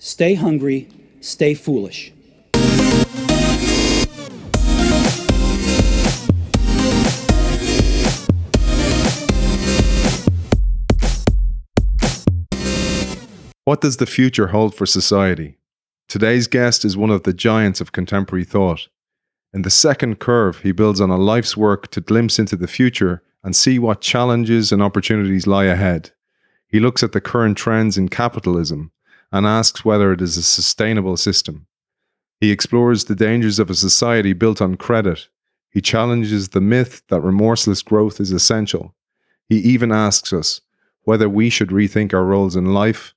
stay hungry, stay foolish. What does the future hold for society? Today's guest is one of the giants of contemporary thought. In the second curve, he builds on a life's work to glimpse into the future and see what challenges and opportunities lie ahead. He looks at the current trends in capitalism and asks whether it is a sustainable system. He explores the dangers of a society built on credit. He challenges the myth that remorseless growth is essential. He even asks us whether we should rethink our roles in life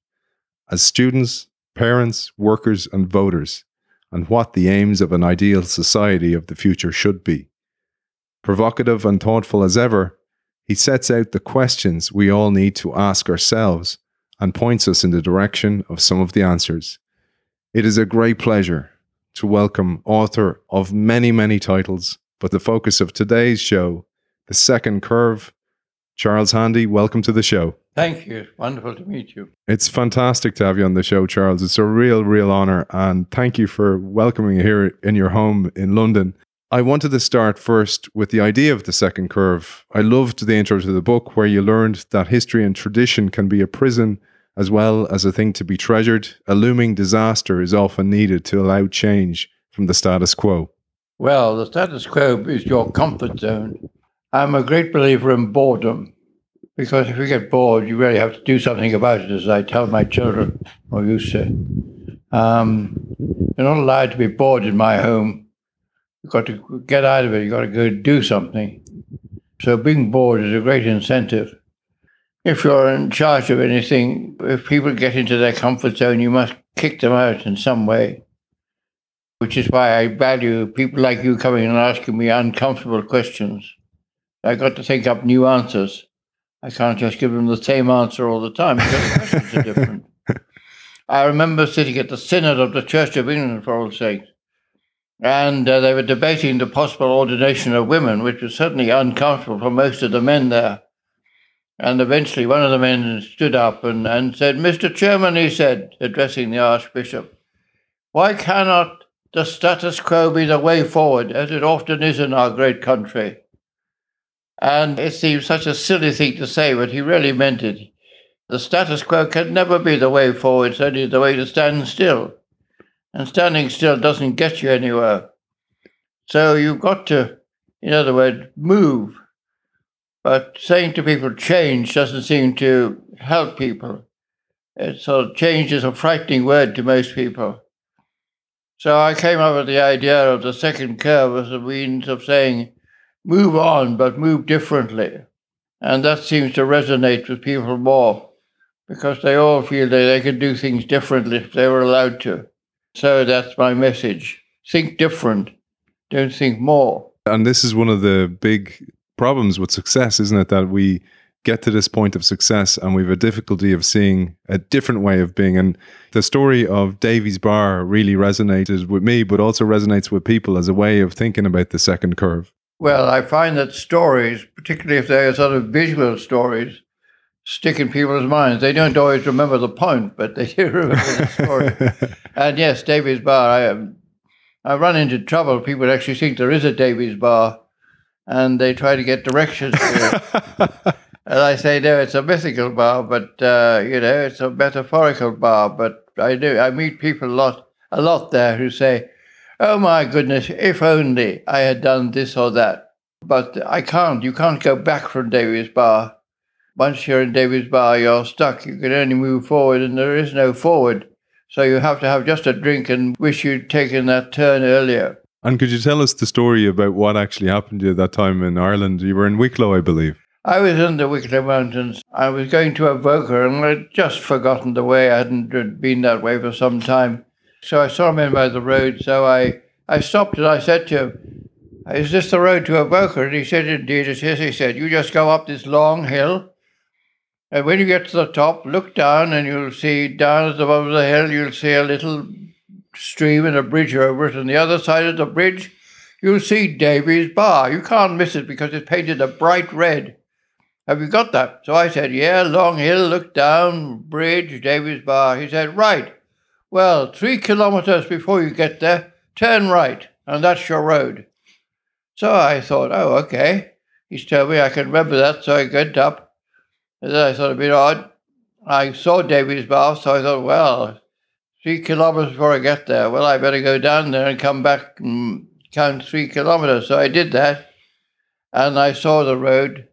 as students, parents, workers, and voters, and what the aims of an ideal society of the future should be. Provocative and thoughtful as ever, he sets out the questions we all need to ask ourselves and points us in the direction of some of the answers. It is a great pleasure to welcome author of many, many titles, but the focus of today's show, The Second Curve, Charles Handy. Welcome to the show. Thank you. It's Wonderful to meet you. It's fantastic to have you on the show, Charles. It's a real, real honor. And thank you for welcoming me here in your home in London. I wanted to start first with the idea of the second curve. I loved the intro to the book where you learned that history and tradition can be a prison as well as a thing to be treasured. A looming disaster is often needed to allow change from the status quo. Well, the status quo is your comfort zone. I'm a great believer in boredom because if you get bored, you really have to do something about it, as I tell my children, or used to. Um, you're not allowed to be bored in my home. You've got to get out of it. You've got to go do something. So being bored is a great incentive. If you're in charge of anything, if people get into their comfort zone, you must kick them out in some way. Which is why I value people like you coming and asking me uncomfortable questions. I got to think up new answers. I can't just give them the same answer all the time because the questions are different. I remember sitting at the Synod of the Church of England, for all sakes, and uh, they were debating the possible ordination of women, which was certainly uncomfortable for most of the men there. And eventually, one of the men stood up and, and said, Mr. Chairman, he said, addressing the Archbishop, why cannot the status quo be the way forward, as it often is in our great country? And it seems such a silly thing to say, but he really meant it. The status quo can never be the way forward, it's only the way to stand still. And standing still doesn't get you anywhere. So you've got to, in other words, move. But saying to people change doesn't seem to help people. It sort of change is a frightening word to most people. So I came up with the idea of the second curve as a means of saying move on, but move differently. And that seems to resonate with people more because they all feel that they could do things differently if they were allowed to. So that's my message. Think different, don't think more. And this is one of the big problems with success, isn't it? That we get to this point of success and we have a difficulty of seeing a different way of being. And the story of Davy's Bar really resonated with me, but also resonates with people as a way of thinking about the second curve. Well, I find that stories, particularly if they're sort of visual stories, stick in people's minds. They don't always remember the point, but they do remember the story. and yes, Davy's Bar. I um, I run into trouble. People actually think there is a Davy's Bar, and they try to get directions to it. and I say, no, it's a mythical bar, but uh, you know, it's a metaphorical bar. But I do. I meet people a lot, a lot there who say, oh my goodness, if only I had done this or that. But I can't. You can't go back from Davy's Bar. Once you're in Davy's Bar, you're stuck. You can only move forward, and there is no forward. So you have to have just a drink and wish you'd taken that turn earlier. And could you tell us the story about what actually happened to you at that time in Ireland? You were in Wicklow, I believe. I was in the Wicklow Mountains. I was going to Avoca, and I'd just forgotten the way. I hadn't been that way for some time. So I saw him in by the road. So I, I stopped and I said to him, Is this the road to Avoca? And he said, Indeed, it is. He said, You just go up this long hill. And when you get to the top, look down and you'll see down at the bottom of the hill, you'll see a little stream and a bridge over it. And the other side of the bridge, you'll see Davy's Bar. You can't miss it because it's painted a bright red. Have you got that? So I said, Yeah, long hill, look down, bridge, Davy's Bar. He said, Right. Well, three kilometers before you get there, turn right, and that's your road. So I thought, oh, okay. He's told me I can remember that, so I went up. And then I thought a bit odd. I saw Davy's Bar, so I thought, well, three kilometers before I get there. Well, I better go down there and come back and count three kilometers. So I did that, and I saw the road.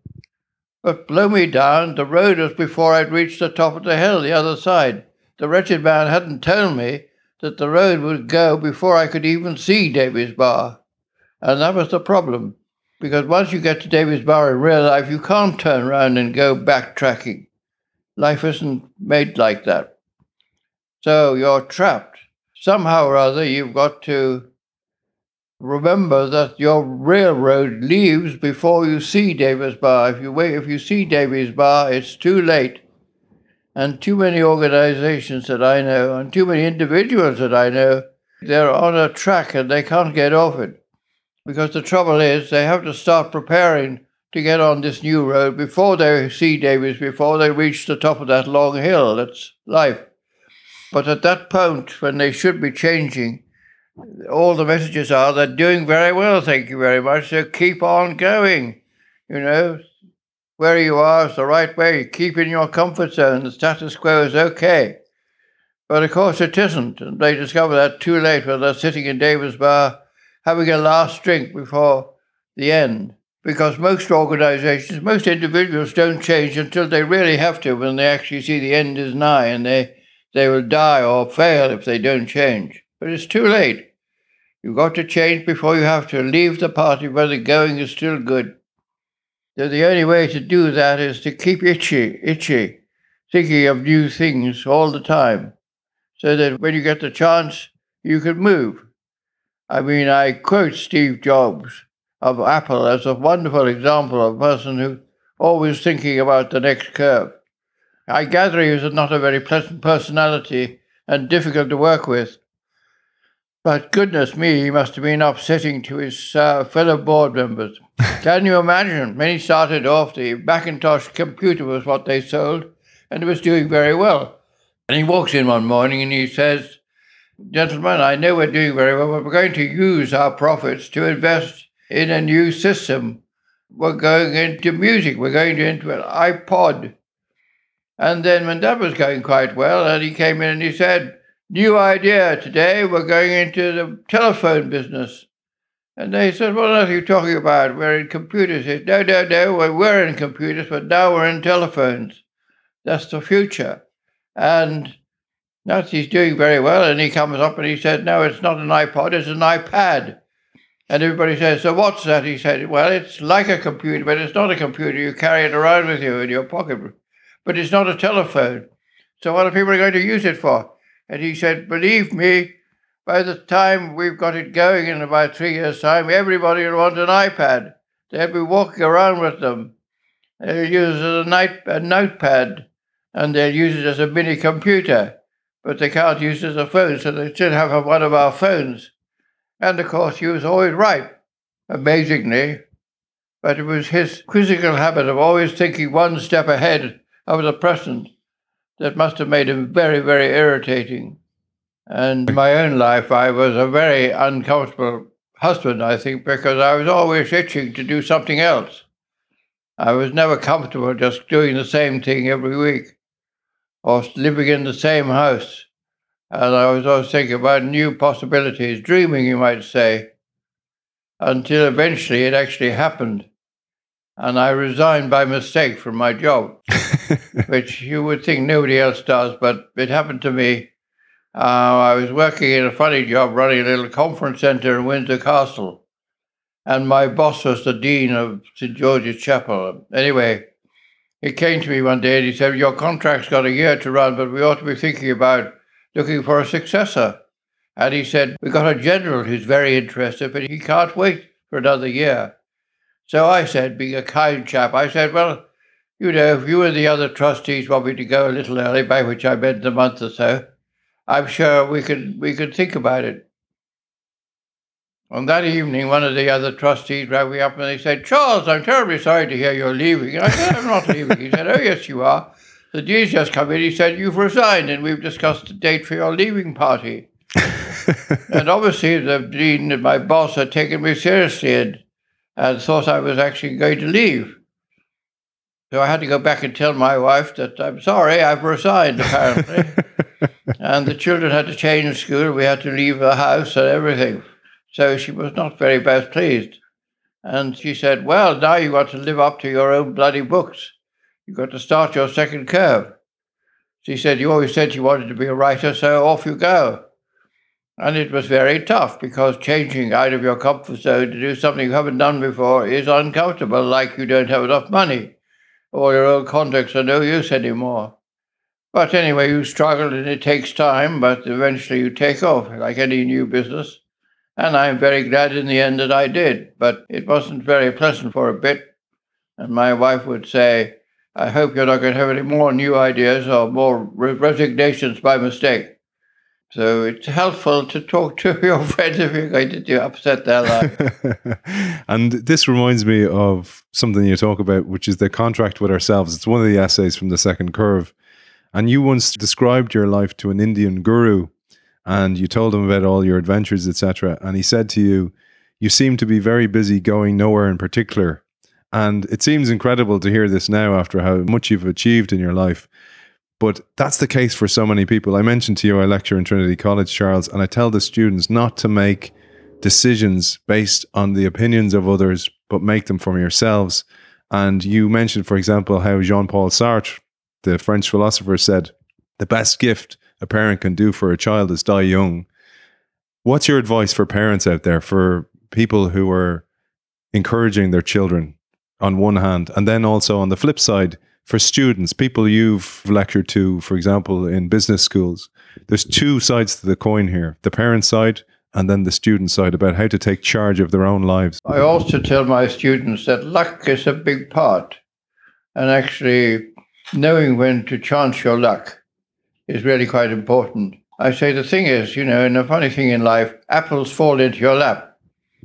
But blow me down, the road was before I'd reached the top of the hill, the other side. The wretched man hadn't told me that the road would go before I could even see Davy's Bar. And that was the problem. Because once you get to Davy's Bar in real life, you can't turn around and go backtracking. Life isn't made like that. So you're trapped. Somehow or other, you've got to remember that your railroad leaves before you see Davy's Bar. If you wait, if you see Davy's Bar, it's too late. And too many organizations that I know, and too many individuals that I know, they're on a track and they can't get off it. Because the trouble is, they have to start preparing to get on this new road before they see Davy's, before they reach the top of that long hill. That's life. But at that point, when they should be changing, all the messages are they're doing very well, thank you very much. So keep on going. You know, where you are is the right way. Keep in your comfort zone. The status quo is okay. But of course, it isn't. And they discover that too late when they're sitting in Davy's Bar having a last drink before the end. Because most organizations, most individuals don't change until they really have to when they actually see the end is nigh and they, they will die or fail if they don't change. But it's too late. You've got to change before you have to leave the party where the going is still good. So the only way to do that is to keep itchy, itchy, thinking of new things all the time, so that when you get the chance, you can move. I mean, I quote Steve Jobs of Apple as a wonderful example of a person who always thinking about the next curve. I gather he was not a very pleasant personality and difficult to work with. But goodness me, he must have been upsetting to his uh, fellow board members. Can you imagine? When he started off, the Macintosh computer was what they sold, and it was doing very well. And he walks in one morning and he says, Gentlemen, I know we're doing very well, but we're going to use our profits to invest in a new system. We're going into music, we're going into an iPod. And then when that was going quite well, and he came in and he said, New idea today, we're going into the telephone business. And they said, What are you talking about? We're in computers. He said, no, no, no, we're, in computers, but now we're in telephones. That's the future. And that's he's doing very well. And he comes up and he said, No, it's not an iPod, it's an iPad. And everybody says, So what's that? He said, Well, it's like a computer, but it's not a computer. You carry it around with you in your pocket. But it's not a telephone. So what are people going to use it for? And he said, Believe me, by the time we've got it going in about three years' time, everybody will want an iPad. They'll be walking around with them. They'll use it as a, night, a notepad and they'll use it as a mini computer but they can't use it as a phone, so they still have one of our phones. And of course, he was always right, amazingly. But it was his quizzical habit of always thinking one step ahead of the present that must have made him very, very irritating. And in my own life, I was a very uncomfortable husband, I think, because I was always itching to do something else. I was never comfortable just doing the same thing every week or living in the same house. And I was always thinking about new possibilities, dreaming, you might say, until eventually it actually happened. And I resigned by mistake from my job, which you would think nobody else does, but it happened to me. Uh, I was working in a funny job running a little conference center in Windsor Castle. And my boss was the dean of St. George's Chapel. Anyway, he came to me one day and he said, Your contract's got a year to run, but we ought to be thinking about looking for a successor. And he said, We've got a general who's very interested, but he can't wait for another year. So I said, being a kind chap, I said, Well, you know, if you and the other trustees want me to go a little early, by which I meant a month or so, I'm sure we could we could think about it. On that evening, one of the other trustees rang me up and they said, Charles, I'm terribly sorry to hear you're leaving. I said, I'm not leaving. He said, Oh, yes, you are. the dean's just come in. He said, You've resigned, and we've discussed a date for your leaving party. and obviously, the dean and my boss had taken me seriously and, and thought I was actually going to leave. So I had to go back and tell my wife that I'm sorry, I've resigned, apparently. and the children had to change school. We had to leave the house and everything. So she was not very best pleased. And she said, Well, now you've got to live up to your own bloody books. You've got to start your second curve. She said, You always said you wanted to be a writer, so off you go. And it was very tough because changing out of your comfort zone to do something you haven't done before is uncomfortable, like you don't have enough money or your old contacts are no use anymore. But anyway, you struggle and it takes time, but eventually you take off like any new business. And I'm very glad in the end that I did, but it wasn't very pleasant for a bit. And my wife would say, I hope you're not going to have any more new ideas or more resignations by mistake. So it's helpful to talk to your friends if you're going to do upset their life. and this reminds me of something you talk about, which is the contract with ourselves. It's one of the essays from the second curve. And you once described your life to an Indian guru and you told him about all your adventures, etc. And he said to you, You seem to be very busy going nowhere in particular. And it seems incredible to hear this now after how much you've achieved in your life. But that's the case for so many people. I mentioned to you, I lecture in Trinity College, Charles, and I tell the students not to make decisions based on the opinions of others, but make them from yourselves. And you mentioned, for example, how Jean Paul Sartre, the French philosopher, said, The best gift a parent can do for a child is die young. What's your advice for parents out there, for people who are encouraging their children on one hand, and then also on the flip side, for students, people you've lectured to, for example, in business schools, there's two sides to the coin here the parent side and then the student side about how to take charge of their own lives. I also tell my students that luck is a big part, and actually knowing when to chance your luck is really quite important. I say the thing is, you know, and the funny thing in life, apples fall into your lap,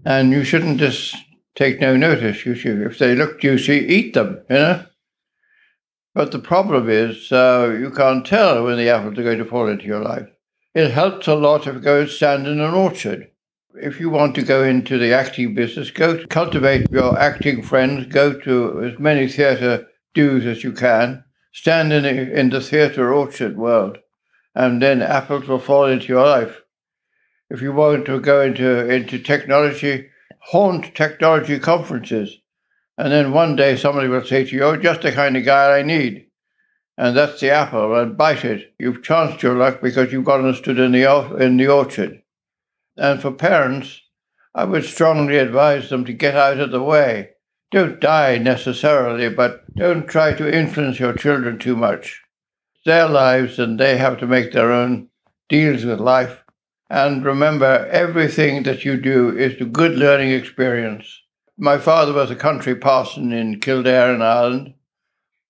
and you shouldn't just take no notice. You should, if they look juicy, eat them, you know. But the problem is, uh, you can't tell when the apples are going to fall into your life. It helps a lot if you go and stand in an orchard. If you want to go into the acting business, go to cultivate your acting friends, go to as many theatre dues as you can, stand in the, in the theatre orchard world, and then apples will fall into your life. If you want to go into, into technology, haunt technology conferences and then one day somebody will say to you, Oh, just the kind of guy I need. And that's the apple, and bite it. You've chanced your luck because you've gotten stood in the, in the orchard. And for parents, I would strongly advise them to get out of the way. Don't die necessarily, but don't try to influence your children too much. It's their lives, and they have to make their own deals with life. And remember, everything that you do is a good learning experience. My father was a country parson in Kildare in Ireland.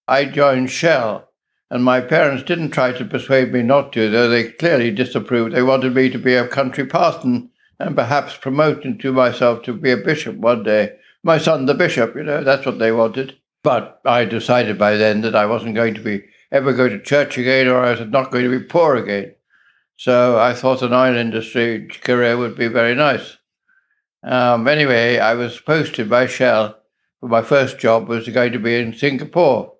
I joined Shell, and my parents didn't try to persuade me not to, though they clearly disapproved. They wanted me to be a country parson and perhaps promote to myself to be a bishop one day. My son, the bishop, you know, that's what they wanted. But I decided by then that I wasn't going to be ever go to church again or I was not going to be poor again. So I thought an oil industry career would be very nice. Um, anyway, I was posted by Shell. For my first job was going to be in Singapore.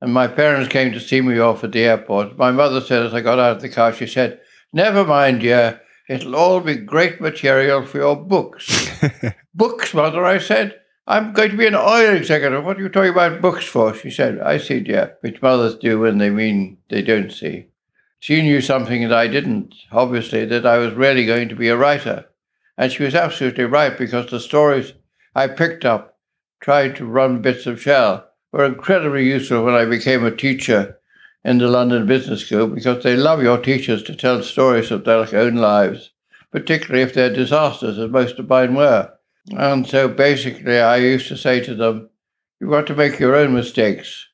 And my parents came to see me off at the airport. My mother said as I got out of the car, she said, Never mind, dear. It'll all be great material for your books. books, mother, I said. I'm going to be an oil executive. What are you talking about books for? She said, I see, dear, which mothers do when they mean they don't see. She knew something that I didn't, obviously, that I was really going to be a writer. And she was absolutely right because the stories I picked up trying to run bits of Shell were incredibly useful when I became a teacher in the London Business School because they love your teachers to tell stories of their own lives, particularly if they're disasters, as most of mine were. And so basically, I used to say to them, You've got to make your own mistakes.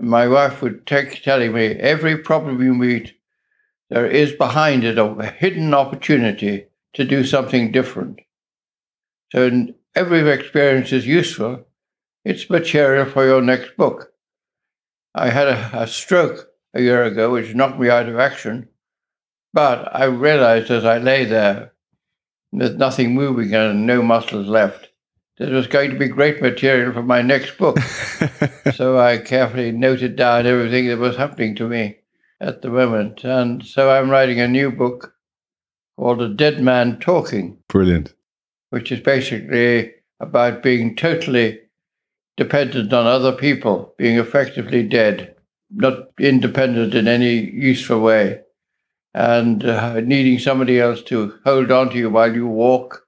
And my wife would take telling me, Every problem you meet, there is behind it a hidden opportunity to do something different. So every experience is useful. It's material for your next book. I had a, a stroke a year ago, which knocked me out of action. But I realized as I lay there, there's nothing moving and no muscles left. This was going to be great material for my next book. so I carefully noted down everything that was happening to me at the moment. And so I'm writing a new book called A Dead Man Talking. Brilliant. Which is basically about being totally dependent on other people, being effectively dead, not independent in any useful way, and uh, needing somebody else to hold on to you while you walk,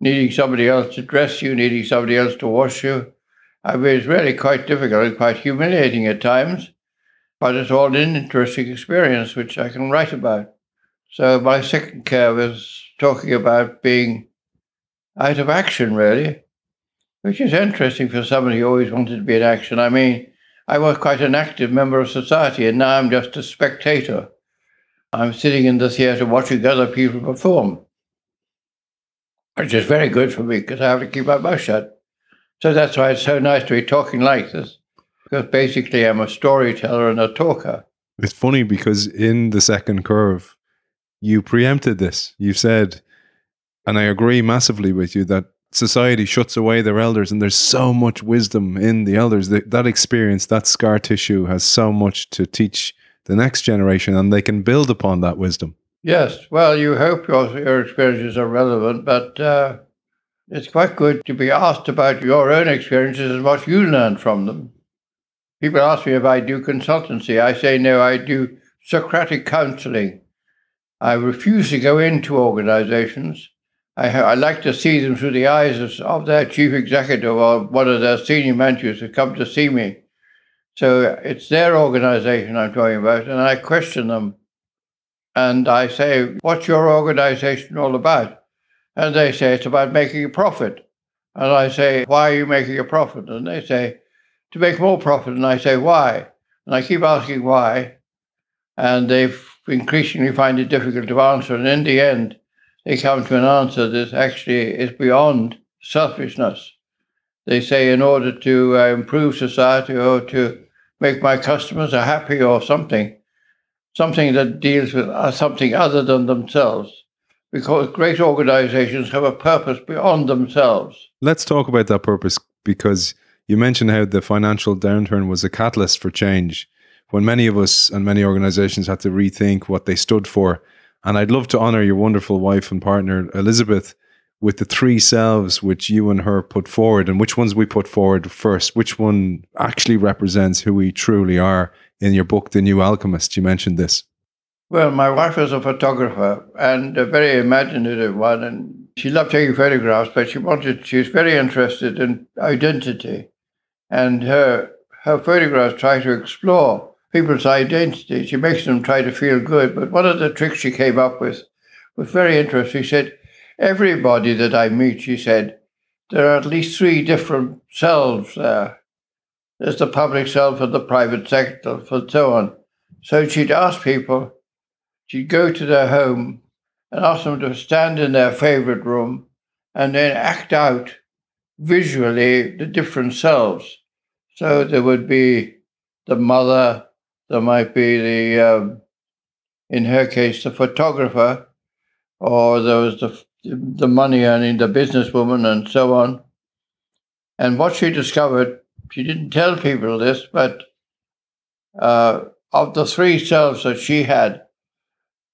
needing somebody else to dress you, needing somebody else to wash you. I mean, it's really quite difficult and quite humiliating at times, but it's all an interesting experience which I can write about. So my second care was talking about being out of action, really, which is interesting for somebody who always wanted to be in action. I mean, I was quite an active member of society, and now I'm just a spectator. I'm sitting in the theatre watching other people perform, which is very good for me because I have to keep my mouth shut. So that's why it's so nice to be talking like this, because basically I'm a storyteller and a talker. It's funny because in the second curve, you preempted this. You said, and I agree massively with you that society shuts away their elders and there's so much wisdom in the elders. That, that experience that scar tissue has so much to teach the next generation and they can build upon that wisdom. Yes well you hope your, your experiences are relevant but uh, it's quite good to be asked about your own experiences and what you learned from them. People ask me if i do consultancy. I say no i do socratic counseling i refuse to go into organizations I, I like to see them through the eyes of, of their chief executive or one of their senior managers who come to see me. So it's their organization I'm talking about, and I question them. And I say, What's your organization all about? And they say, It's about making a profit. And I say, Why are you making a profit? And they say, To make more profit. And I say, Why? And I keep asking why. And increasingly find it difficult to answer. And in the end, they come to an answer that actually is beyond selfishness. They say, in order to uh, improve society or to make my customers happy or something, something that deals with uh, something other than themselves. Because great organizations have a purpose beyond themselves. Let's talk about that purpose because you mentioned how the financial downturn was a catalyst for change when many of us and many organizations had to rethink what they stood for and I'd love to honor your wonderful wife and partner, Elizabeth, with the three selves which you and her put forward, and which ones we put forward first. Which one actually represents who we truly are in your book, The New Alchemist? You mentioned this. Well, my wife was a photographer and a very imaginative one, and she loved taking photographs, but she wanted, she was very interested in identity. And her, her photographs try to explore people's identity. She makes them try to feel good. But one of the tricks she came up with was very interesting. She said, Everybody that I meet, she said, there are at least three different selves there. There's the public self and the private sector, and so on. So she'd ask people, she'd go to their home and ask them to stand in their favorite room and then act out visually the different selves. So there would be the mother, there might be the, um, in her case, the photographer, or there was the the money earning, the businesswoman, and so on. And what she discovered, she didn't tell people this, but uh, of the three selves that she had,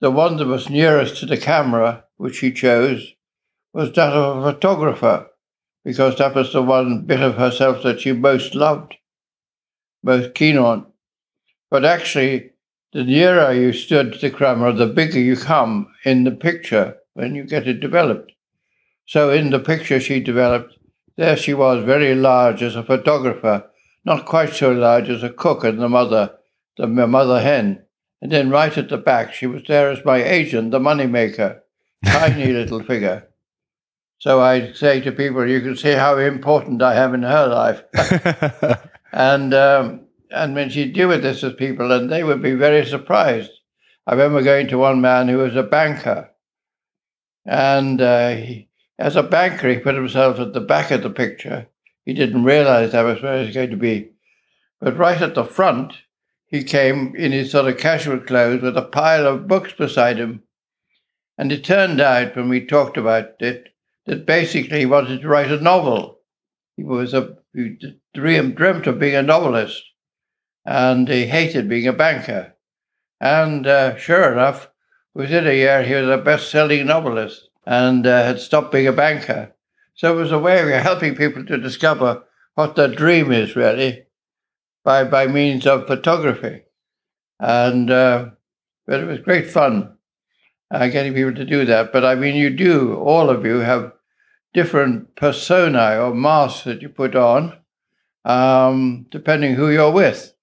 the one that was nearest to the camera, which she chose, was that of a photographer, because that was the one bit of herself that she most loved, most keen on. But actually, the nearer you stood to the camera, the bigger you come in the picture when you get it developed. So in the picture she developed, there she was, very large as a photographer, not quite so large as a cook and the mother, the mother hen. And then right at the back, she was there as my agent, the money maker, tiny little figure. So I say to people, you can see how important I am in her life. and um, and when she'd deal with this with people, and they would be very surprised. I remember going to one man who was a banker, and uh, he, as a banker, he put himself at the back of the picture. He didn't realize that was where he was going to be. But right at the front, he came in his sort of casual clothes with a pile of books beside him. And it turned out, when we talked about it, that basically he wanted to write a novel. He was a he dreamed, dreamt of being a novelist, and he hated being a banker. And uh, sure enough, within a year he was a best-selling novelist and uh, had stopped being a banker. So it was a way of helping people to discover what their dream is really by by means of photography, and uh, but it was great fun uh, getting people to do that. But I mean, you do all of you have different personae or masks that you put on, um, depending who you're with.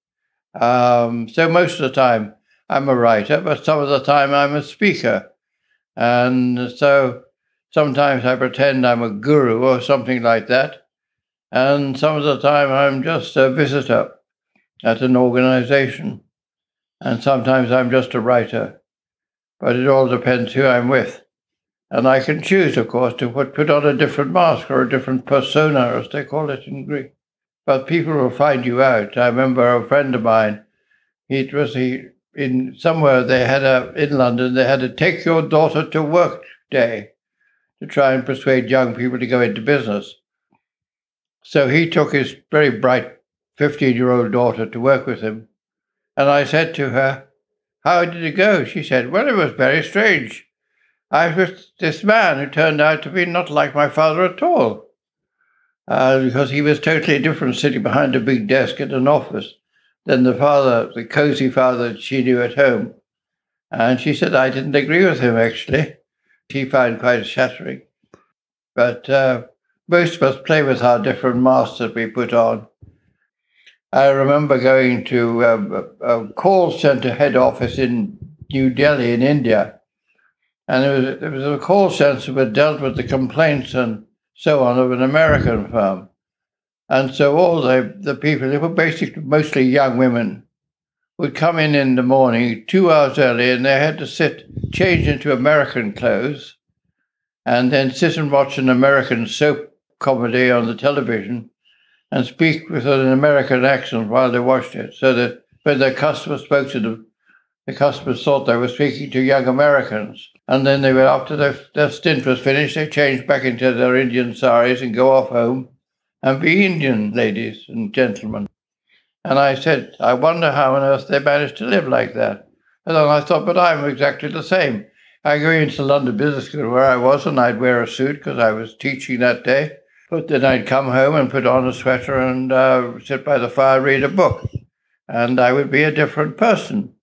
Um, so most of the time I'm a writer, but some of the time I'm a speaker, and so sometimes I pretend I'm a guru or something like that, and some of the time I'm just a visitor at an organization. And sometimes I'm just a writer. But it all depends who I'm with. And I can choose, of course, to put, put on a different mask or a different persona, as they call it in Greek. But people will find you out. I remember a friend of mine, it was he in somewhere they had a in London, they had a take your daughter to work day to try and persuade young people to go into business. So he took his very bright 15 year old daughter to work with him. And I said to her, How did it go? She said, Well, it was very strange. I was with this man who turned out to be not like my father at all. Uh, because he was totally different sitting behind a big desk at an office than the father, the cozy father that she knew at home. And she said, I didn't agree with him, actually. She found quite shattering. But uh, most of us play with our different masks that we put on. I remember going to a, a call center head office in New Delhi in India, and it was, it was a call center that dealt with the complaints and so on of an American firm. And so all the, the people, they were basically mostly young women, would come in in the morning two hours early and they had to sit, change into American clothes, and then sit and watch an American soap comedy on the television and speak with an American accent while they watched it, so that when their customers spoke to them, the customers thought they were speaking to young Americans. And then they were, after their, their stint was finished, they changed back into their Indian saris and go off home and be Indian ladies and gentlemen. And I said, I wonder how on earth they managed to live like that. And then I thought, but I'm exactly the same. I go into London Business School where I was, and I'd wear a suit because I was teaching that day. But then I'd come home and put on a sweater and uh, sit by the fire, read a book. And I would be a different person,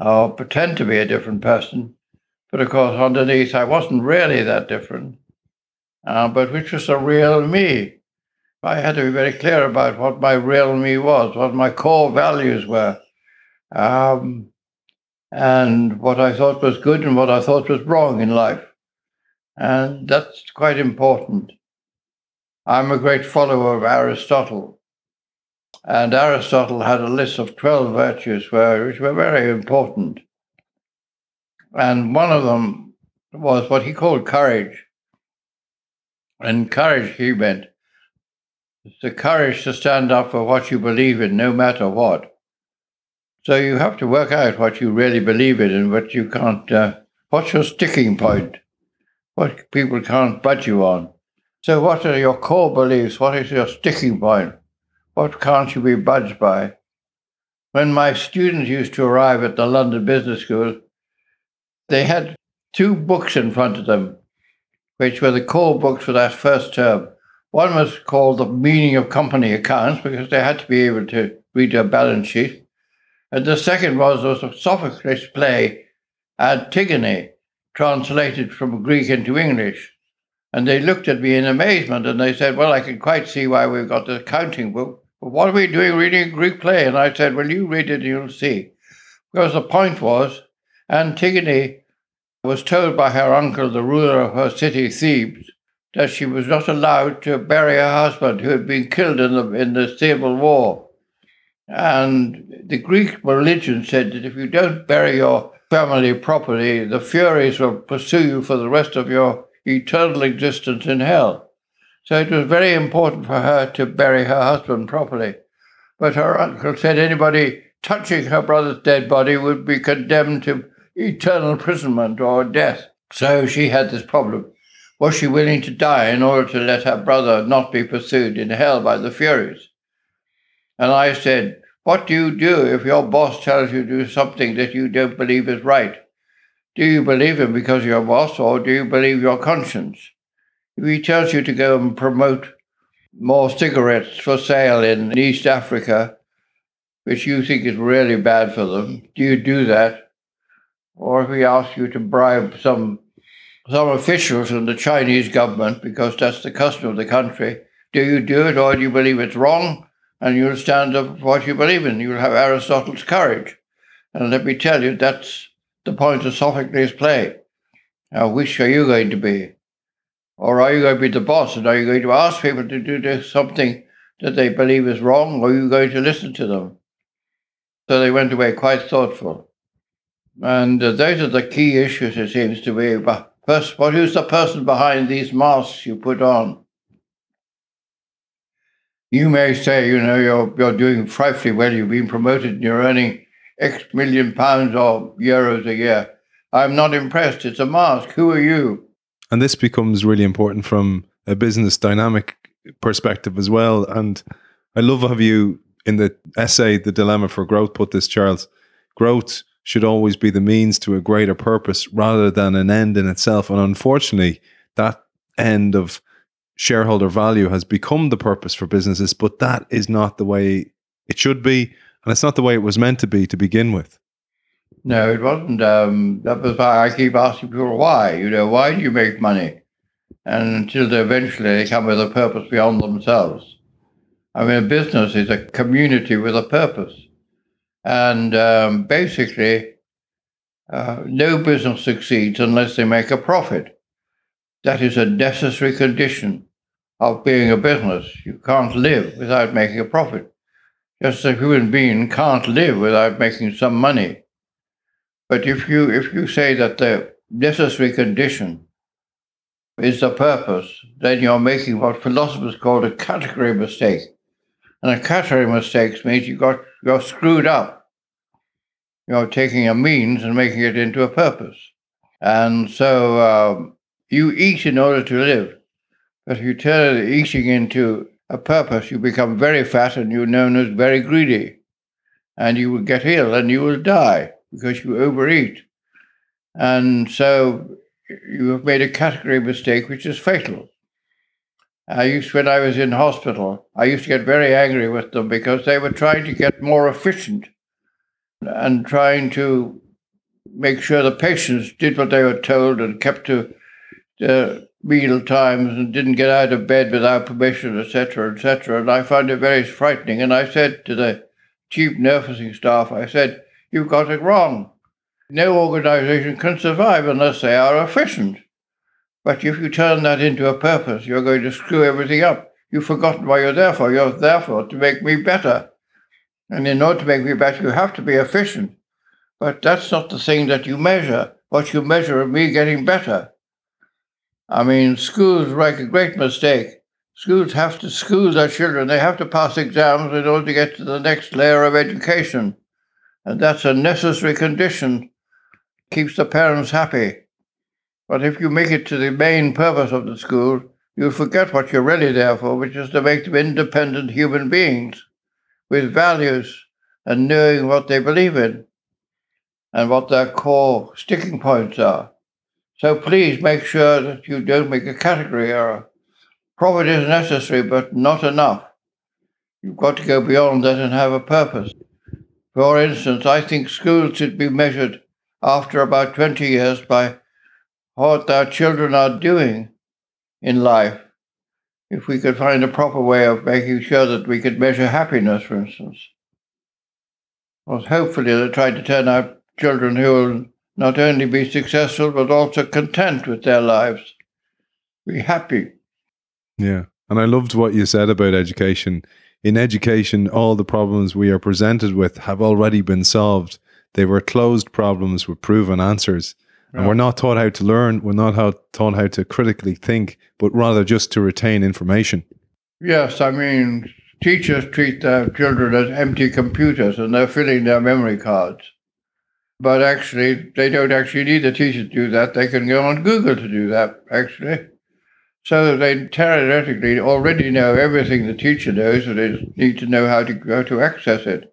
or pretend to be a different person. But of course, underneath, I wasn't really that different, uh, but which was the real me. I had to be very clear about what my real me was, what my core values were, um, and what I thought was good and what I thought was wrong in life. And that's quite important. I'm a great follower of Aristotle. And Aristotle had a list of 12 virtues which were very important. And one of them was what he called courage. And courage, he meant, the courage to stand up for what you believe in, no matter what. So you have to work out what you really believe in and what you can't. Uh, what's your sticking point? What people can't budge you on. So, what are your core beliefs? What is your sticking point? What can't you be budged by? When my students used to arrive at the London Business School, they had two books in front of them, which were the core books for that first term. One was called The Meaning of Company Accounts, because they had to be able to read a balance sheet. And the second was, was Sophocles play, Antigone, translated from Greek into English. And they looked at me in amazement and they said, Well, I can quite see why we've got the accounting book. What are we doing reading a Greek play? And I said, Well, you read it and you'll see. Because the point was, Antigone was told by her uncle, the ruler of her city, Thebes, that she was not allowed to bury her husband who had been killed in the, in the civil war. And the Greek religion said that if you don't bury your family properly, the Furies will pursue you for the rest of your eternal existence in hell. So it was very important for her to bury her husband properly. But her uncle said anybody touching her brother's dead body would be condemned to eternal imprisonment or death. So she had this problem. Was she willing to die in order to let her brother not be pursued in hell by the Furies? And I said, What do you do if your boss tells you to do something that you don't believe is right? Do you believe him because you're boss, or do you believe your conscience? If he tells you to go and promote more cigarettes for sale in East Africa, which you think is really bad for them, do you do that? Or if he asks you to bribe some some officials in the Chinese government, because that's the custom of the country, do you do it or do you believe it's wrong and you'll stand up for what you believe in? You'll have Aristotle's courage. And let me tell you, that's the point of Sophocles' play. Now, which are you going to be? Or are you going to be the boss and are you going to ask people to do something that they believe is wrong or are you going to listen to them? So they went away quite thoughtful. And uh, those are the key issues, it seems to me. But first, what who's the person behind these masks you put on? You may say, you know, you're, you're doing frightfully well, you've been promoted, and you're earning X million pounds or euros a year. I'm not impressed. It's a mask. Who are you? And this becomes really important from a business dynamic perspective as well. And I love how you, in the essay, The Dilemma for Growth, put this, Charles. Growth should always be the means to a greater purpose rather than an end in itself. And unfortunately, that end of shareholder value has become the purpose for businesses, but that is not the way it should be and it's not the way it was meant to be to begin with. No, it wasn't. Um, that was why I keep asking people why. You know, why do you make money? And until they eventually come with a purpose beyond themselves. I mean, a business is a community with a purpose. And um, basically, uh, no business succeeds unless they make a profit. That is a necessary condition of being a business. You can't live without making a profit. Just a human being can't live without making some money. But if you if you say that the necessary condition is the purpose, then you're making what philosophers call a category mistake. And a category mistake means you got you're screwed up. You're taking a means and making it into a purpose. And so um, you eat in order to live. But if you turn eating into a purpose, you become very fat and you're known as very greedy. And you will get ill and you will die because you overeat. And so you have made a category mistake which is fatal. I used when I was in hospital, I used to get very angry with them because they were trying to get more efficient and trying to make sure the patients did what they were told and kept to the meal times and didn't get out of bed without permission, etc., etc. And I found it very frightening. And I said to the chief nursing staff, I said, You've got it wrong. No organization can survive unless they are efficient. But if you turn that into a purpose, you're going to screw everything up. You've forgotten why you're there for. You're there for to make me better. And in order to make me better, you have to be efficient. But that's not the thing that you measure. What you measure is me getting better. I mean, schools make a great mistake. Schools have to school their children. They have to pass exams in order to get to the next layer of education. And that's a necessary condition. Keeps the parents happy. But if you make it to the main purpose of the school, you forget what you're really there for, which is to make them independent human beings with values and knowing what they believe in and what their core sticking points are. So please make sure that you don't make a category error. Profit is necessary, but not enough. You've got to go beyond that and have a purpose. For instance, I think schools should be measured after about 20 years by what our children are doing in life. If we could find a proper way of making sure that we could measure happiness, for instance. Well, hopefully they try to turn out children who will not only be successful, but also content with their lives, be happy. Yeah. And I loved what you said about education. In education, all the problems we are presented with have already been solved. They were closed problems with proven answers. And we're not taught how to learn. We're not how, taught how to critically think, but rather just to retain information. Yes, I mean, teachers treat their children as empty computers and they're filling their memory cards. But actually, they don't actually need the teacher to do that. They can go on Google to do that, actually. So they theoretically already know everything the teacher knows, and they need to know how to how to access it.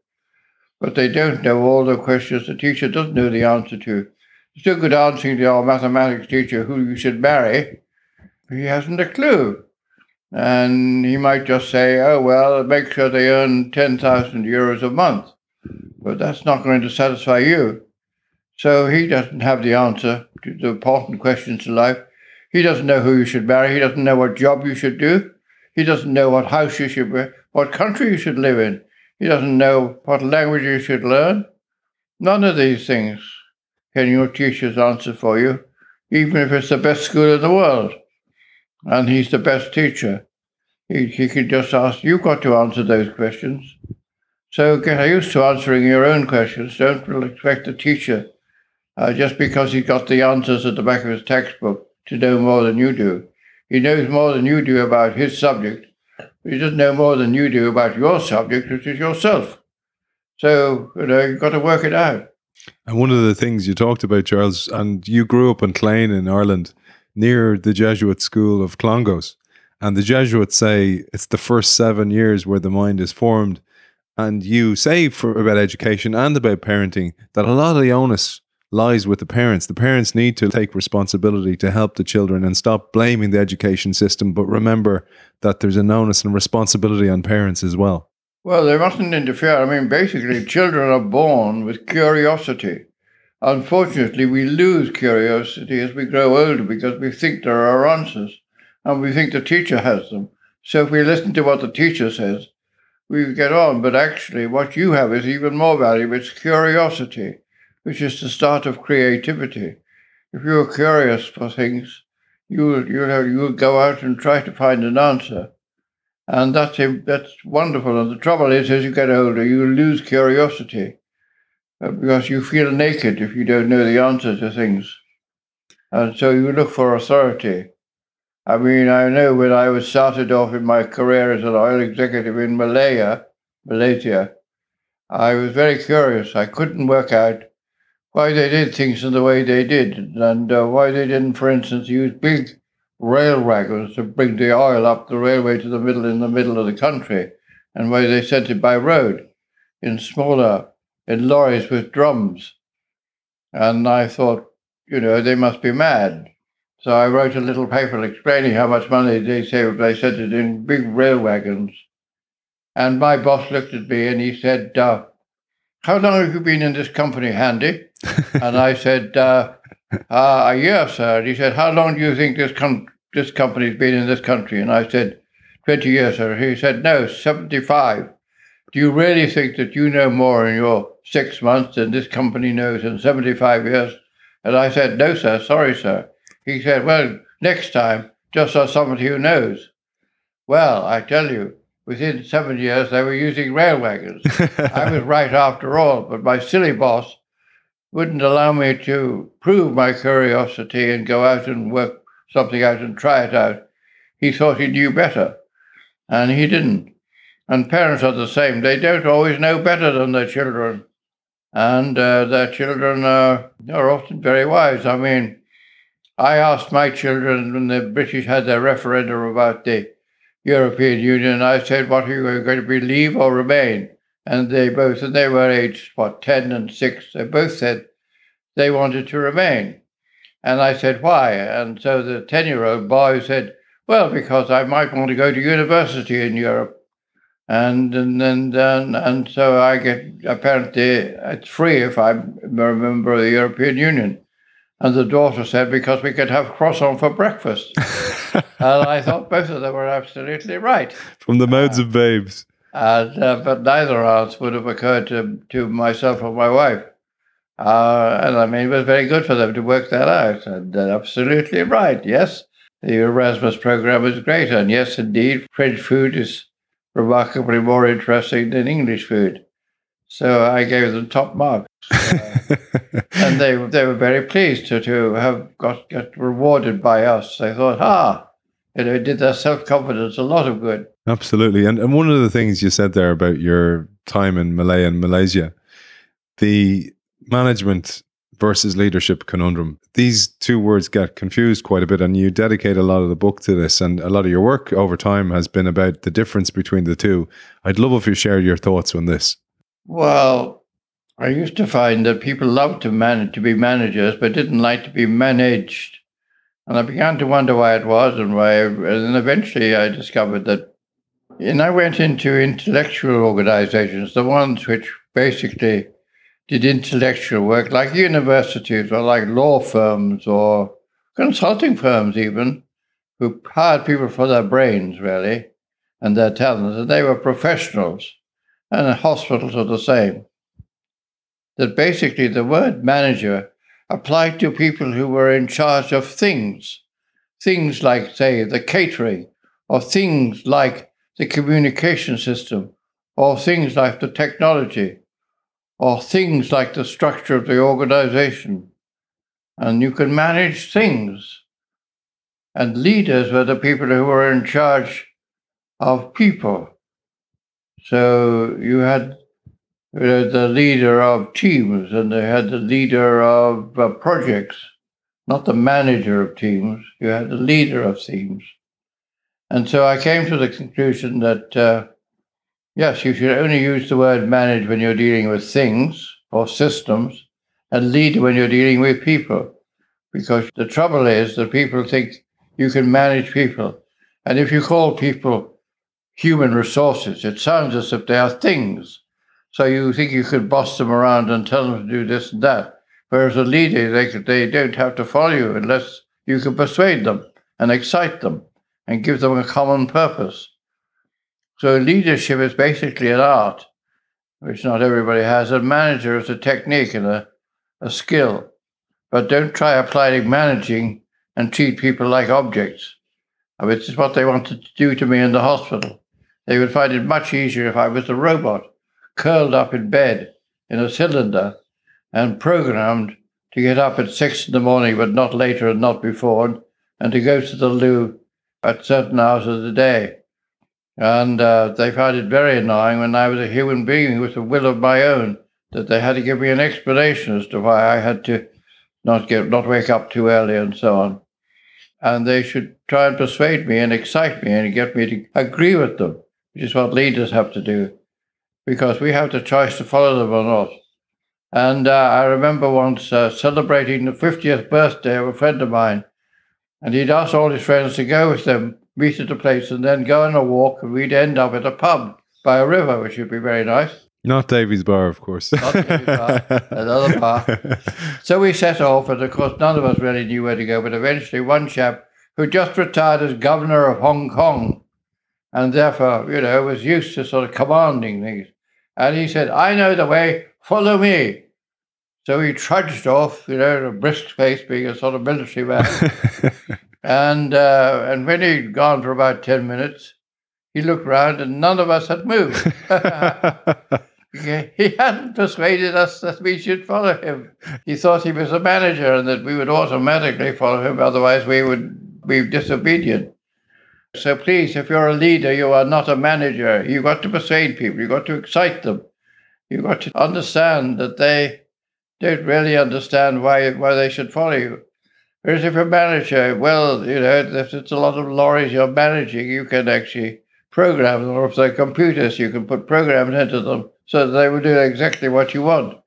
But they don't know all the questions the teacher doesn't know the answer to. It's no good answering to our mathematics teacher who you should marry. He hasn't a clue. And he might just say, oh, well, make sure they earn 10,000 euros a month. But that's not going to satisfy you. So he doesn't have the answer to the important questions in life. He doesn't know who you should marry. He doesn't know what job you should do. He doesn't know what house you should be, what country you should live in. He doesn't know what language you should learn. None of these things can your teachers answer for you, even if it's the best school in the world. And he's the best teacher. He, he can just ask, you've got to answer those questions. So get used to answering your own questions. Don't expect the teacher uh, just because he's got the answers at the back of his textbook to know more than you do. He knows more than you do about his subject. He doesn't know more than you do about your subject, which is yourself. So, you know, you've got to work it out. And one of the things you talked about, Charles, and you grew up in Clane in Ireland, near the Jesuit school of Clongowes. And the Jesuits say it's the first seven years where the mind is formed. And you say for about education and about parenting that a lot of the onus lies with the parents. The parents need to take responsibility to help the children and stop blaming the education system, but remember that there's an onus and responsibility on parents as well. Well, they mustn't interfere. I mean, basically, children are born with curiosity. Unfortunately, we lose curiosity as we grow older because we think there are answers and we think the teacher has them. So if we listen to what the teacher says, we get on. But actually, what you have is even more valuable. It's curiosity which is the start of creativity. If you're curious for things, you you know you go out and try to find an answer, and that's that's wonderful. And the trouble is, as you get older, you lose curiosity uh, because you feel naked if you don't know the answer to things, and so you look for authority. I mean, I know when I was started off in my career as an oil executive in Malaya, Malaysia, I was very curious. I couldn't work out why they did things in the way they did, and uh, why they didn't, for instance, use big rail wagons to bring the oil up the railway to the middle in the middle of the country, and why they sent it by road in smaller in lorries with drums. And I thought, you know, they must be mad. So I wrote a little paper explaining how much money they saved. They sent it in big rail wagons. And my boss looked at me and he said, uh, how long have you been in this company, Handy? And I said, uh, uh, year, sir. And he said, how long do you think this, com- this company's been in this country? And I said, 20 years, sir. He said, no, 75. Do you really think that you know more in your six months than this company knows in 75 years? And I said, no, sir. Sorry, sir. He said, well, next time, just as somebody who knows. Well, I tell you, within seven years, they were using rail wagons. I was right after all, but my silly boss wouldn't allow me to prove my curiosity and go out and work something out and try it out. He thought he knew better, and he didn't. And parents are the same. They don't always know better than their children. And uh, their children are, are often very wise. I mean, I asked my children when the British had their referendum about the European Union. I said, "What are you going to be, leave or remain?" And they both, and they were aged what ten and six. They both said they wanted to remain, and I said, "Why?" And so the ten-year-old boy said, "Well, because I might want to go to university in Europe." And and and and, and so I get apparently it's free if I'm a member of the European Union. And the daughter said, because we could have croissant for breakfast. and I thought both of them were absolutely right. From the mouths uh, of babes. And, uh, but neither answer would have occurred to, to myself or my wife. Uh, and I mean, it was very good for them to work that out. And uh, absolutely right. Yes, the Erasmus program is great. And yes, indeed, French food is remarkably more interesting than English food. So I gave them top marks. And they, they were very pleased to, to have got, got rewarded by us. They thought, ah, You know, it did their self confidence a lot of good. Absolutely. And, and one of the things you said there about your time in Malaya and Malaysia, the management versus leadership conundrum. These two words get confused quite a bit, and you dedicate a lot of the book to this, and a lot of your work over time has been about the difference between the two. I'd love if you shared your thoughts on this. Well, I used to find that people loved to manage to be managers, but didn't like to be managed. And I began to wonder why it was and why. And then eventually I discovered that. And I went into intellectual organizations, the ones which basically did intellectual work, like universities or like law firms or consulting firms, even, who hired people for their brains, really, and their talents. And they were professionals. And hospitals are the same. That basically the word manager applied to people who were in charge of things, things like, say, the catering, or things like the communication system, or things like the technology, or things like the structure of the organization. And you can manage things. And leaders were the people who were in charge of people. So you had the leader of teams and they had the leader of uh, projects, not the manager of teams. You had the leader of teams. And so I came to the conclusion that, uh, yes, you should only use the word manage when you're dealing with things or systems and lead when you're dealing with people. Because the trouble is that people think you can manage people. And if you call people human resources, it sounds as if they are things so you think you could boss them around and tell them to do this and that. Whereas a leader, they, they don't have to follow you unless you can persuade them and excite them and give them a common purpose. So leadership is basically an art, which not everybody has. A manager is a technique and a, a skill. But don't try applying managing and treat people like objects, which is what they wanted to do to me in the hospital. They would find it much easier if I was a robot curled up in bed in a cylinder and programmed to get up at six in the morning, but not later and not before, and to go to the loo at certain hours of the day. And uh, they found it very annoying when I was a human being with a will of my own that they had to give me an explanation as to why I had to not get not wake up too early and so on. And they should try and persuade me and excite me and get me to agree with them, which is what leaders have to do because we have the choice to follow them or not. And uh, I remember once uh, celebrating the 50th birthday of a friend of mine, and he'd asked all his friends to go with them, meet at a place, and then go on a walk, and we'd end up at a pub by a river, which would be very nice. Not Davy's Bar, of course. Bar, another bar. So we set off, and of course, none of us really knew where to go, but eventually, one chap who just retired as governor of Hong Kong, and therefore, you know, was used to sort of commanding things and he said, I know the way, follow me. So he trudged off, you know, a brisk pace, being a sort of military man. and, uh, and when he'd gone for about 10 minutes, he looked round and none of us had moved. he hadn't persuaded us that we should follow him. He thought he was a manager and that we would automatically follow him, otherwise, we would be disobedient. So please, if you're a leader, you are not a manager. You've got to persuade people. You've got to excite them. You've got to understand that they don't really understand why why they should follow you. Whereas if you're a manager, well, you know, if it's a lot of lorries you're managing, you can actually program them, or if they're computers, you can put programs into them so that they will do exactly what you want.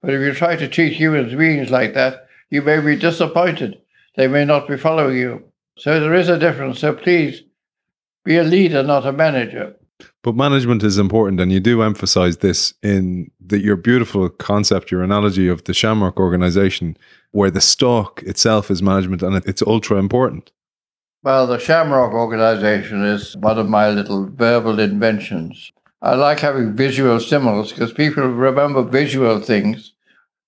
But if you try to treat human beings like that, you may be disappointed. They may not be following you. So there is a difference. So please be a leader, not a manager. But management is important, and you do emphasize this in the, your beautiful concept, your analogy of the Shamrock organization, where the stock itself is management and it's ultra important. Well, the Shamrock organization is one of my little verbal inventions. I like having visual symbols because people remember visual things,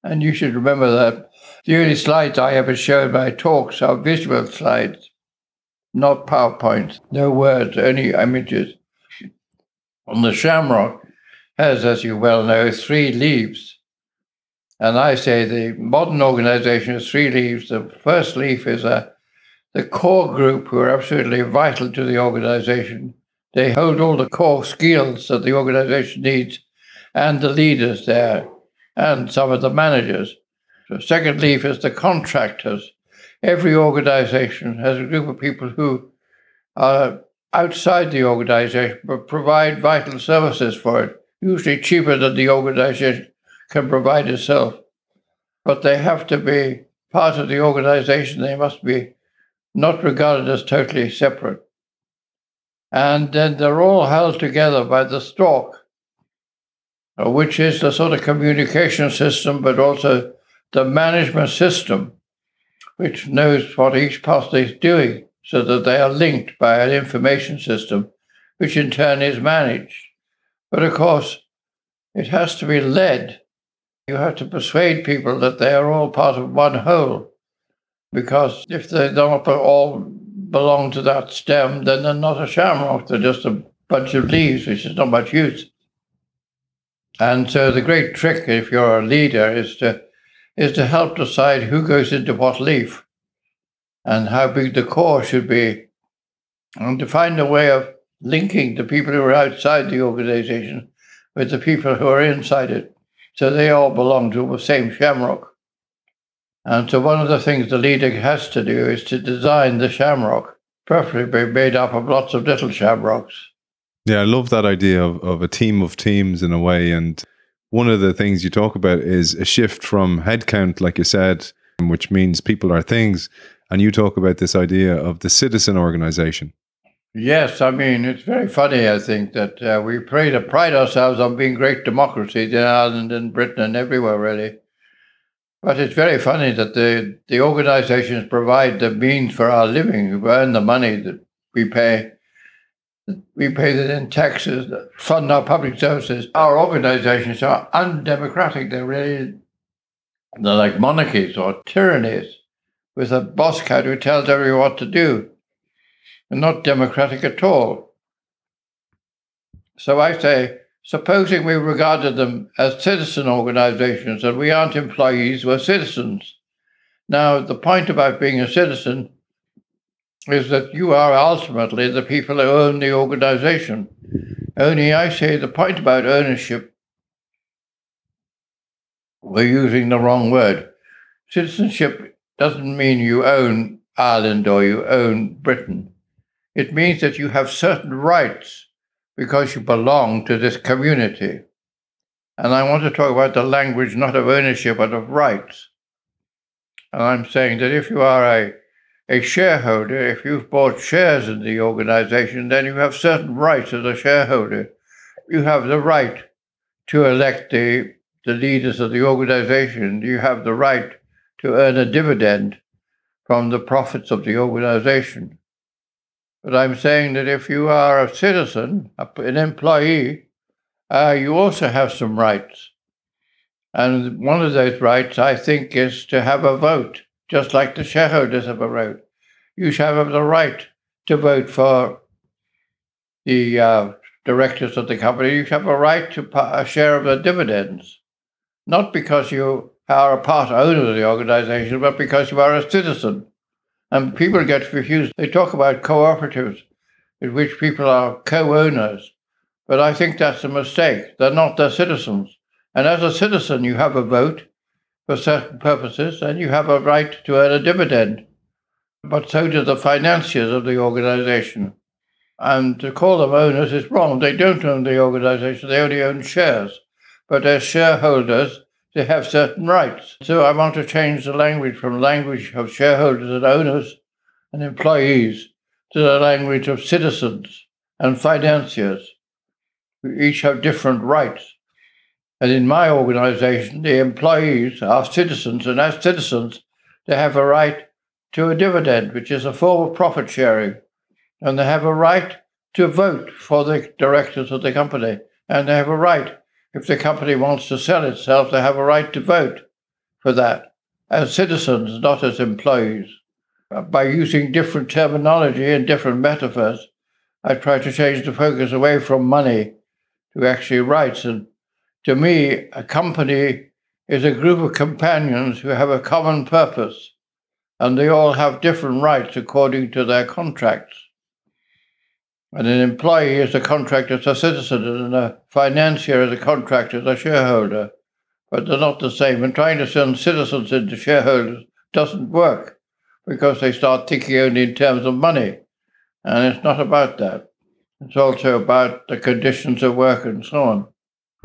and you should remember that. The only slides I ever show in my talks are visual slides not PowerPoint, no words, only images. And the shamrock has, as you well know, three leaves. And I say the modern organization has three leaves. The first leaf is a the core group who are absolutely vital to the organization. They hold all the core skills that the organization needs, and the leaders there, and some of the managers. The second leaf is the contractors. Every organization has a group of people who are outside the organization but provide vital services for it, usually cheaper than the organization can provide itself. But they have to be part of the organization. They must be not regarded as totally separate. And then they're all held together by the stalk, which is the sort of communication system, but also the management system, which knows what each person is doing so that they are linked by an information system, which in turn is managed. But of course, it has to be led. You have to persuade people that they are all part of one whole. Because if they don't all belong to that stem, then they're not a shamrock. They're just a bunch of leaves, which is not much use. And so the great trick, if you're a leader, is to is to help decide who goes into what leaf and how big the core should be, and to find a way of linking the people who are outside the organization with the people who are inside it. So they all belong to the same shamrock. And so one of the things the leader has to do is to design the shamrock, preferably made up of lots of little shamrocks. Yeah, I love that idea of, of a team of teams in a way. And one of the things you talk about is a shift from headcount, like you said, which means people are things. And you talk about this idea of the citizen organization. Yes, I mean, it's very funny, I think, that uh, we pray to pride ourselves on being great democracies in Ireland and Britain and everywhere, really. But it's very funny that the, the organizations provide the means for our living, who earn the money that we pay. We pay that in taxes that fund our public services. Our organizations are undemocratic. They're really they're like monarchies or tyrannies with a boss cat who tells everyone what to do. And not democratic at all. So I say Supposing we regarded them as citizen organizations and we aren't employees, we're citizens. Now, the point about being a citizen is that you are ultimately the people who own the organization. Only I say the point about ownership, we're using the wrong word. Citizenship doesn't mean you own Ireland or you own Britain. It means that you have certain rights because you belong to this community. And I want to talk about the language not of ownership, but of rights. And I'm saying that if you are a, a shareholder, if you've bought shares in the organization, then you have certain rights as a shareholder. You have the right to elect the, the leaders of the organization. You have the right to earn a dividend from the profits of the organization. But I'm saying that if you are a citizen, an employee, uh, you also have some rights. And one of those rights, I think, is to have a vote, just like the shareholders have a vote. You have the right to vote for the uh, directors of the company. You have a right to a share of the dividends, not because you are a part owner of the organization, but because you are a citizen. And people get confused. They talk about cooperatives in which people are co owners. But I think that's a mistake. They're not the citizens. And as a citizen, you have a vote for certain purposes and you have a right to earn a dividend. But so do the financiers of the organization. And to call them owners is wrong. They don't own the organization, they only own shares. But as shareholders, they have certain rights. So I want to change the language from language of shareholders and owners and employees to the language of citizens and financiers who each have different rights. And in my organization, the employees are citizens, and as citizens, they have a right to a dividend, which is a form of profit sharing. And they have a right to vote for the directors of the company. And they have a right if the company wants to sell itself, they have a right to vote for that as citizens, not as employees. Uh, by using different terminology and different metaphors, I try to change the focus away from money to actually rights. And to me, a company is a group of companions who have a common purpose. and they all have different rights according to their contracts. And an employee is a contractor as a citizen, and a financier is a contractor as a shareholder. But they're not the same. And trying to turn citizens into shareholders doesn't work because they start thinking only in terms of money. And it's not about that. It's also about the conditions of work and so on.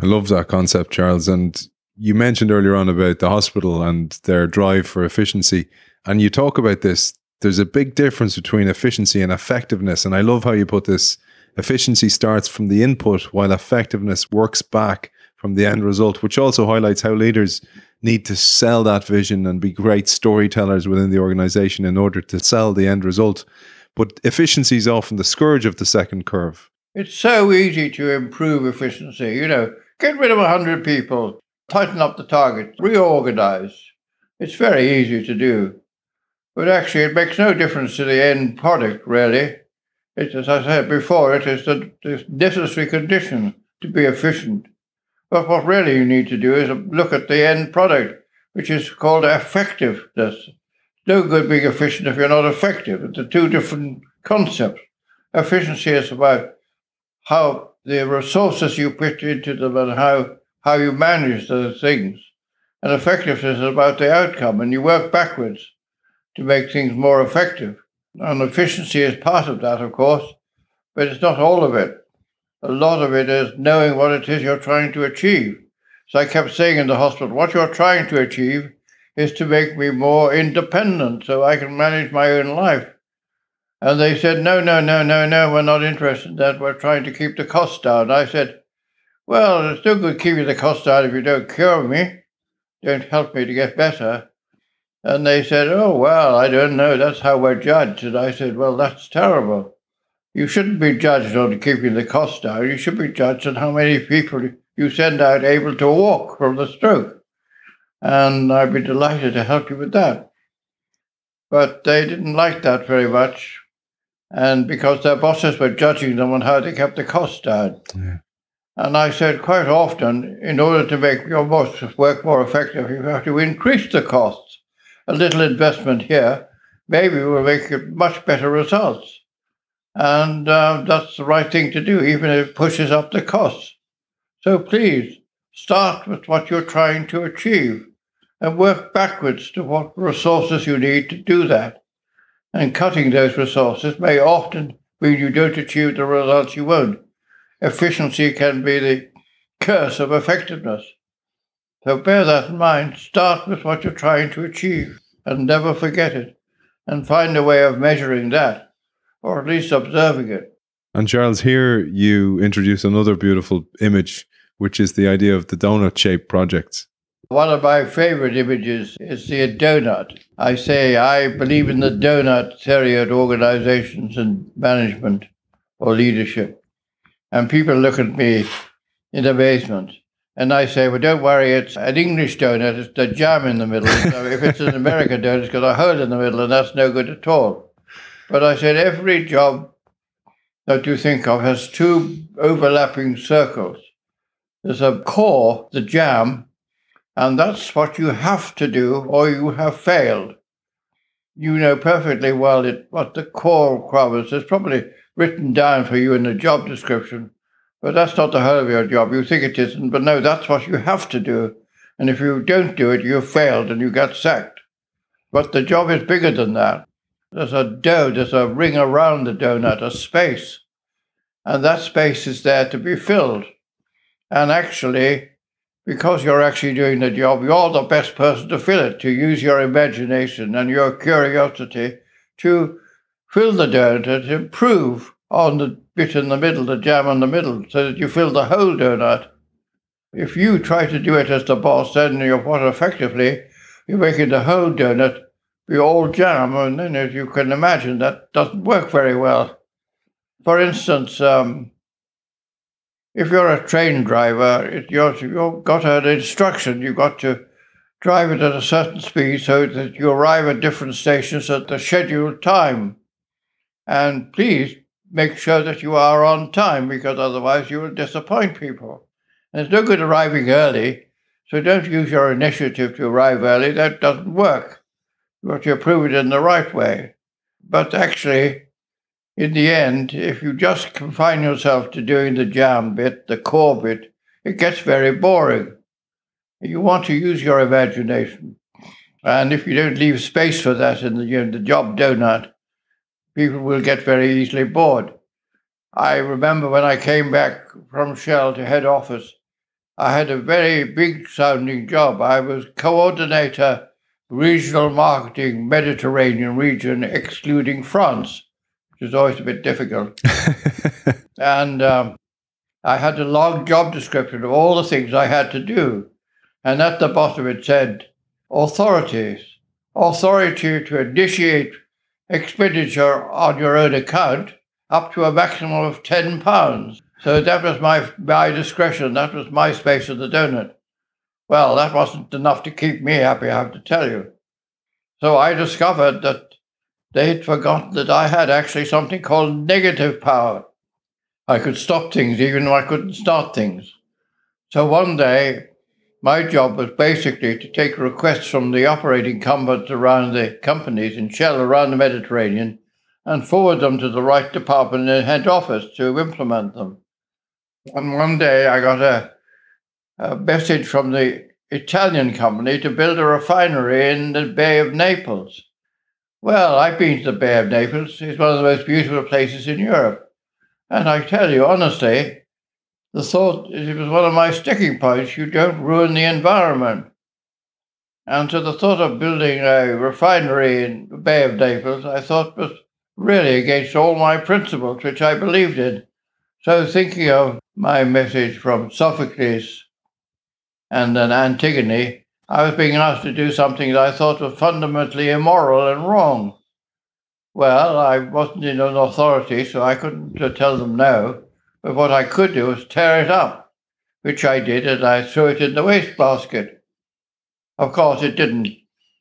I love that concept, Charles. And you mentioned earlier on about the hospital and their drive for efficiency. And you talk about this. There's a big difference between efficiency and effectiveness. And I love how you put this. Efficiency starts from the input, while effectiveness works back from the end result, which also highlights how leaders need to sell that vision and be great storytellers within the organization in order to sell the end result. But efficiency is often the scourge of the second curve. It's so easy to improve efficiency. You know, get rid of 100 people, tighten up the target, reorganize. It's very easy to do. But actually, it makes no difference to the end product, really. It's, as I said before, it is the, the necessary condition to be efficient. But what really you need to do is look at the end product, which is called effectiveness. No good being efficient if you're not effective. It's a two different concepts. Efficiency is about how the resources you put into them and how, how you manage those things. And effectiveness is about the outcome, and you work backwards to make things more effective. And efficiency is part of that, of course, but it's not all of it. A lot of it is knowing what it is you're trying to achieve. So I kept saying in the hospital, what you're trying to achieve is to make me more independent so I can manage my own life. And they said, no, no, no, no, no, we're not interested in that. We're trying to keep the costs down. I said, well, it's no good keeping the costs down if you don't cure me, don't help me to get better. And they said, oh, well, I don't know. That's how we're judged. And I said, well, that's terrible. You shouldn't be judged on keeping the costs down. You should be judged on how many people you send out able to walk from the stroke. And I'd be delighted to help you with that. But they didn't like that very much and because their bosses were judging them on how they kept the costs down. Yeah. And I said quite often, in order to make your boss work more effective, you have to increase the costs. A little investment here maybe will make it much better results. And uh, that's the right thing to do, even if it pushes up the costs. So please start with what you're trying to achieve and work backwards to what resources you need to do that and cutting those resources may often mean you don't achieve the results you want. Efficiency can be the curse of effectiveness. So bear that in mind. Start with what you're trying to achieve and never forget it, and find a way of measuring that, or at least observing it. And Charles, here you introduce another beautiful image, which is the idea of the donut shaped projects. One of my favorite images is the donut. I say I believe in the donut theory of organizations and management or leadership. And people look at me in amazement. And I say, well, don't worry, it's an English donut, it's the jam in the middle. so if it's an American donut, it's got a hole in the middle, and that's no good at all. But I said, every job that you think of has two overlapping circles. There's a core, the jam, and that's what you have to do, or you have failed. You know perfectly well it, what the core requirements is probably written down for you in the job description, but that's not the whole of your job. You think it isn't, but no, that's what you have to do. And if you don't do it, you've failed and you get sacked. But the job is bigger than that. There's a dough, there's a ring around the donut, a space. And that space is there to be filled. And actually, because you're actually doing the job, you're the best person to fill it, to use your imagination and your curiosity to fill the donut improve on the bit in the middle, the jam in the middle, so that you fill the whole donut. If you try to do it as the boss, then you're what effectively you're making the whole donut be all jam, and then as you can imagine, that doesn't work very well. For instance, um, if you're a train driver, it, you've got an instruction. You've got to drive it at a certain speed so that you arrive at different stations at the scheduled time. And please make sure that you are on time because otherwise you will disappoint people. And it's no good arriving early, so don't use your initiative to arrive early. That doesn't work. You but you prove it in the right way. But actually, in the end, if you just confine yourself to doing the jam bit, the core bit, it gets very boring. You want to use your imagination. And if you don't leave space for that in the, the job donut, people will get very easily bored. I remember when I came back from Shell to head office, I had a very big sounding job. I was coordinator, regional marketing, Mediterranean region, excluding France, which is always a bit difficult. and um, I had a long job description of all the things I had to do. And at the bottom it said, authorities, authority to initiate expenditure on your own account up to a maximum of £10. So that was my, my discretion. That was my space of the donut. Well, that wasn't enough to keep me happy, I have to tell you. So I discovered that they had forgotten that I had actually something called negative power. I could stop things even though I couldn't start things. So one day, my job was basically to take requests from the operating companies around the companies in Shell around the Mediterranean and forward them to the right department in head office to implement them. And one day I got a, a message from the Italian company to build a refinery in the Bay of Naples. Well, I've been to the Bay of Naples. It's one of the most beautiful places in Europe. And I tell you honestly, the thought it was one of my sticking points you don't ruin the environment. And to the thought of building a refinery in the Bay of Naples, I thought was really against all my principles, which I believed in. So, thinking of my message from Sophocles and then Antigone, I was being asked to do something that I thought was fundamentally immoral and wrong. Well, I wasn't in an authority, so I couldn't uh, tell them no. But what I could do was tear it up, which I did, and I threw it in the wastebasket. Of course, it didn't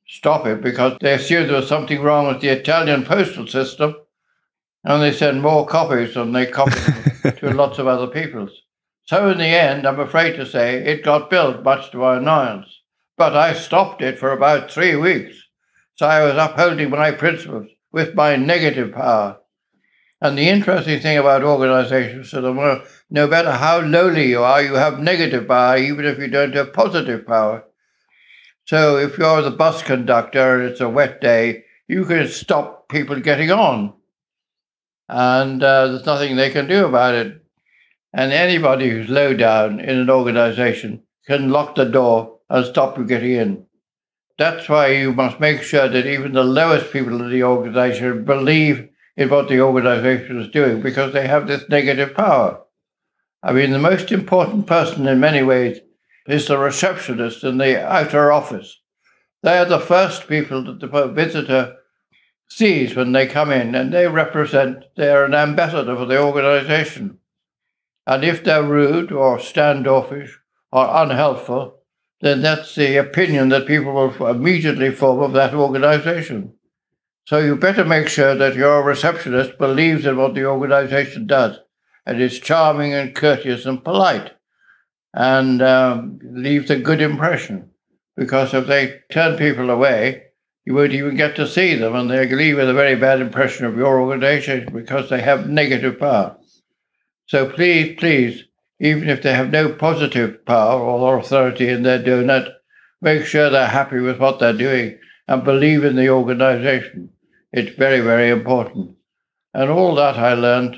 stop it because they assumed there was something wrong with the Italian postal system, and they sent more copies than they copied to lots of other people's. So in the end, I'm afraid to say, it got built, much to my annoyance. But I stopped it for about three weeks. So I was upholding my principles with my negative power. And the interesting thing about organizations is that no matter how lowly you are, you have negative power, even if you don't have positive power. So if you're the bus conductor and it's a wet day, you can stop people getting on. And uh, there's nothing they can do about it. And anybody who's low down in an organization can lock the door and stop you getting in. That's why you must make sure that even the lowest people in the organization believe in what the organization is doing because they have this negative power. I mean, the most important person in many ways is the receptionist in the outer office. They are the first people that the visitor sees when they come in, and they represent, they're an ambassador for the organization. And if they're rude or standoffish or unhelpful, then that's the opinion that people will immediately form of that organization. So you better make sure that your receptionist believes in what the organization does and is charming and courteous and polite and um, leaves a good impression. Because if they turn people away, you won't even get to see them, and they leave with a very bad impression of your organization because they have negative power. So please, please, even if they have no positive power or authority in their donut, make sure they're happy with what they're doing and believe in the organization. It's very, very important. And all that I learned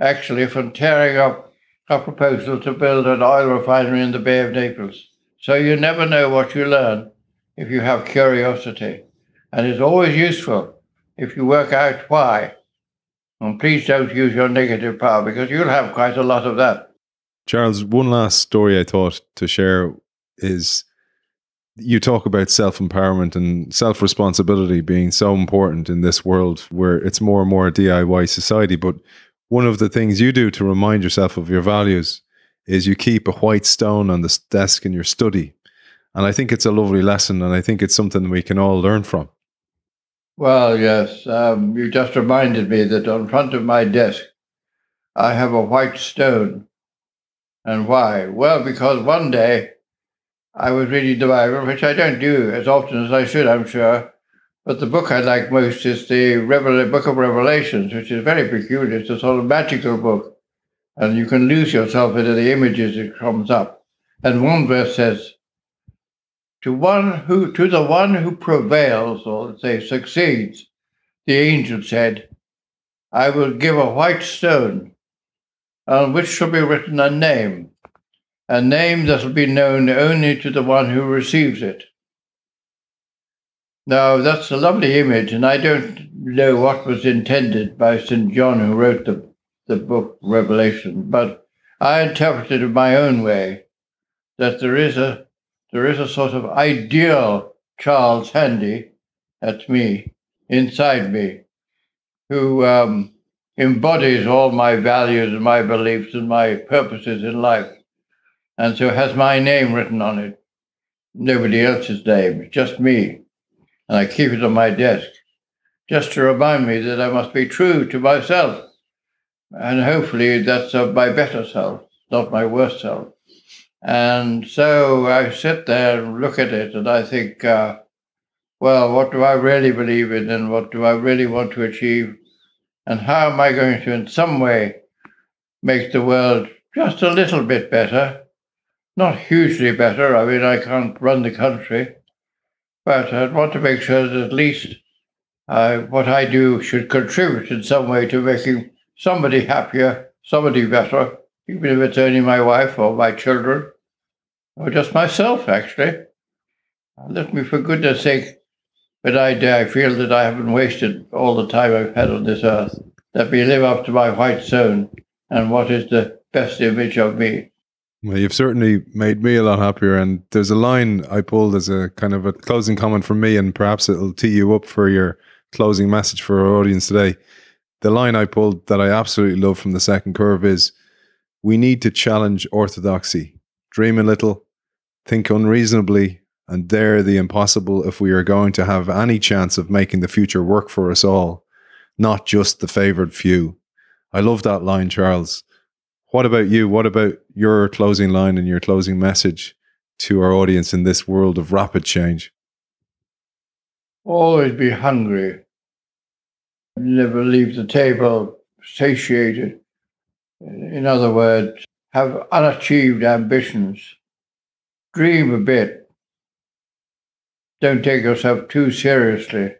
actually from tearing up a proposal to build an oil refinery in the Bay of Naples. So you never know what you learn if you have curiosity. And it's always useful if you work out why. And please don't use your negative power because you'll have quite a lot of that. Charles, one last story I thought to share is you talk about self empowerment and self responsibility being so important in this world where it's more and more a DIY society. But one of the things you do to remind yourself of your values is you keep a white stone on the desk in your study. And I think it's a lovely lesson, and I think it's something we can all learn from. Well, yes. Um, you just reminded me that on front of my desk, I have a white stone. And why? Well, because one day I was reading the Bible, which I don't do as often as I should, I'm sure. But the book I like most is the Revel- Book of Revelations, which is very peculiar. It's a sort of magical book, and you can lose yourself into the images it comes up. And one verse says, "To one who, to the one who prevails, or let's say succeeds, the angel said, I will give a white stone on which shall be written a name, a name that will be known only to the one who receives it. Now, that's a lovely image, and I don't know what was intended by St. John, who wrote the, the book Revelation, but I interpreted it my own way that there is a there is a sort of ideal Charles Handy, that's me, inside me, who um, embodies all my values and my beliefs and my purposes in life, and so has my name written on it. Nobody else's name, just me. And I keep it on my desk just to remind me that I must be true to myself. And hopefully that's my better self, not my worst self. And so I sit there and look at it and I think, uh, well, what do I really believe in and what do I really want to achieve? And how am I going to, in some way, make the world just a little bit better? Not hugely better. I mean, I can't run the country, but I'd want to make sure that at least uh, what I do should contribute in some way to making somebody happier, somebody better, even if it's only my wife or my children, or just myself, actually. Let me, for goodness sake, when I die, I feel that I haven't wasted all the time I've had on this earth. Let me live up to my white stone and what is the best image of me. Well, you've certainly made me a lot happier. And there's a line I pulled as a kind of a closing comment from me, and perhaps it'll tee you up for your closing message for our audience today. The line I pulled that I absolutely love from the second curve is we need to challenge orthodoxy, dream a little, think unreasonably, and dare the impossible if we are going to have any chance of making the future work for us all, not just the favored few. I love that line, Charles. What about you? What about your closing line and your closing message to our audience in this world of rapid change? Always be hungry. Never leave the table satiated. In other words, have unachieved ambitions. Dream a bit. Don't take yourself too seriously.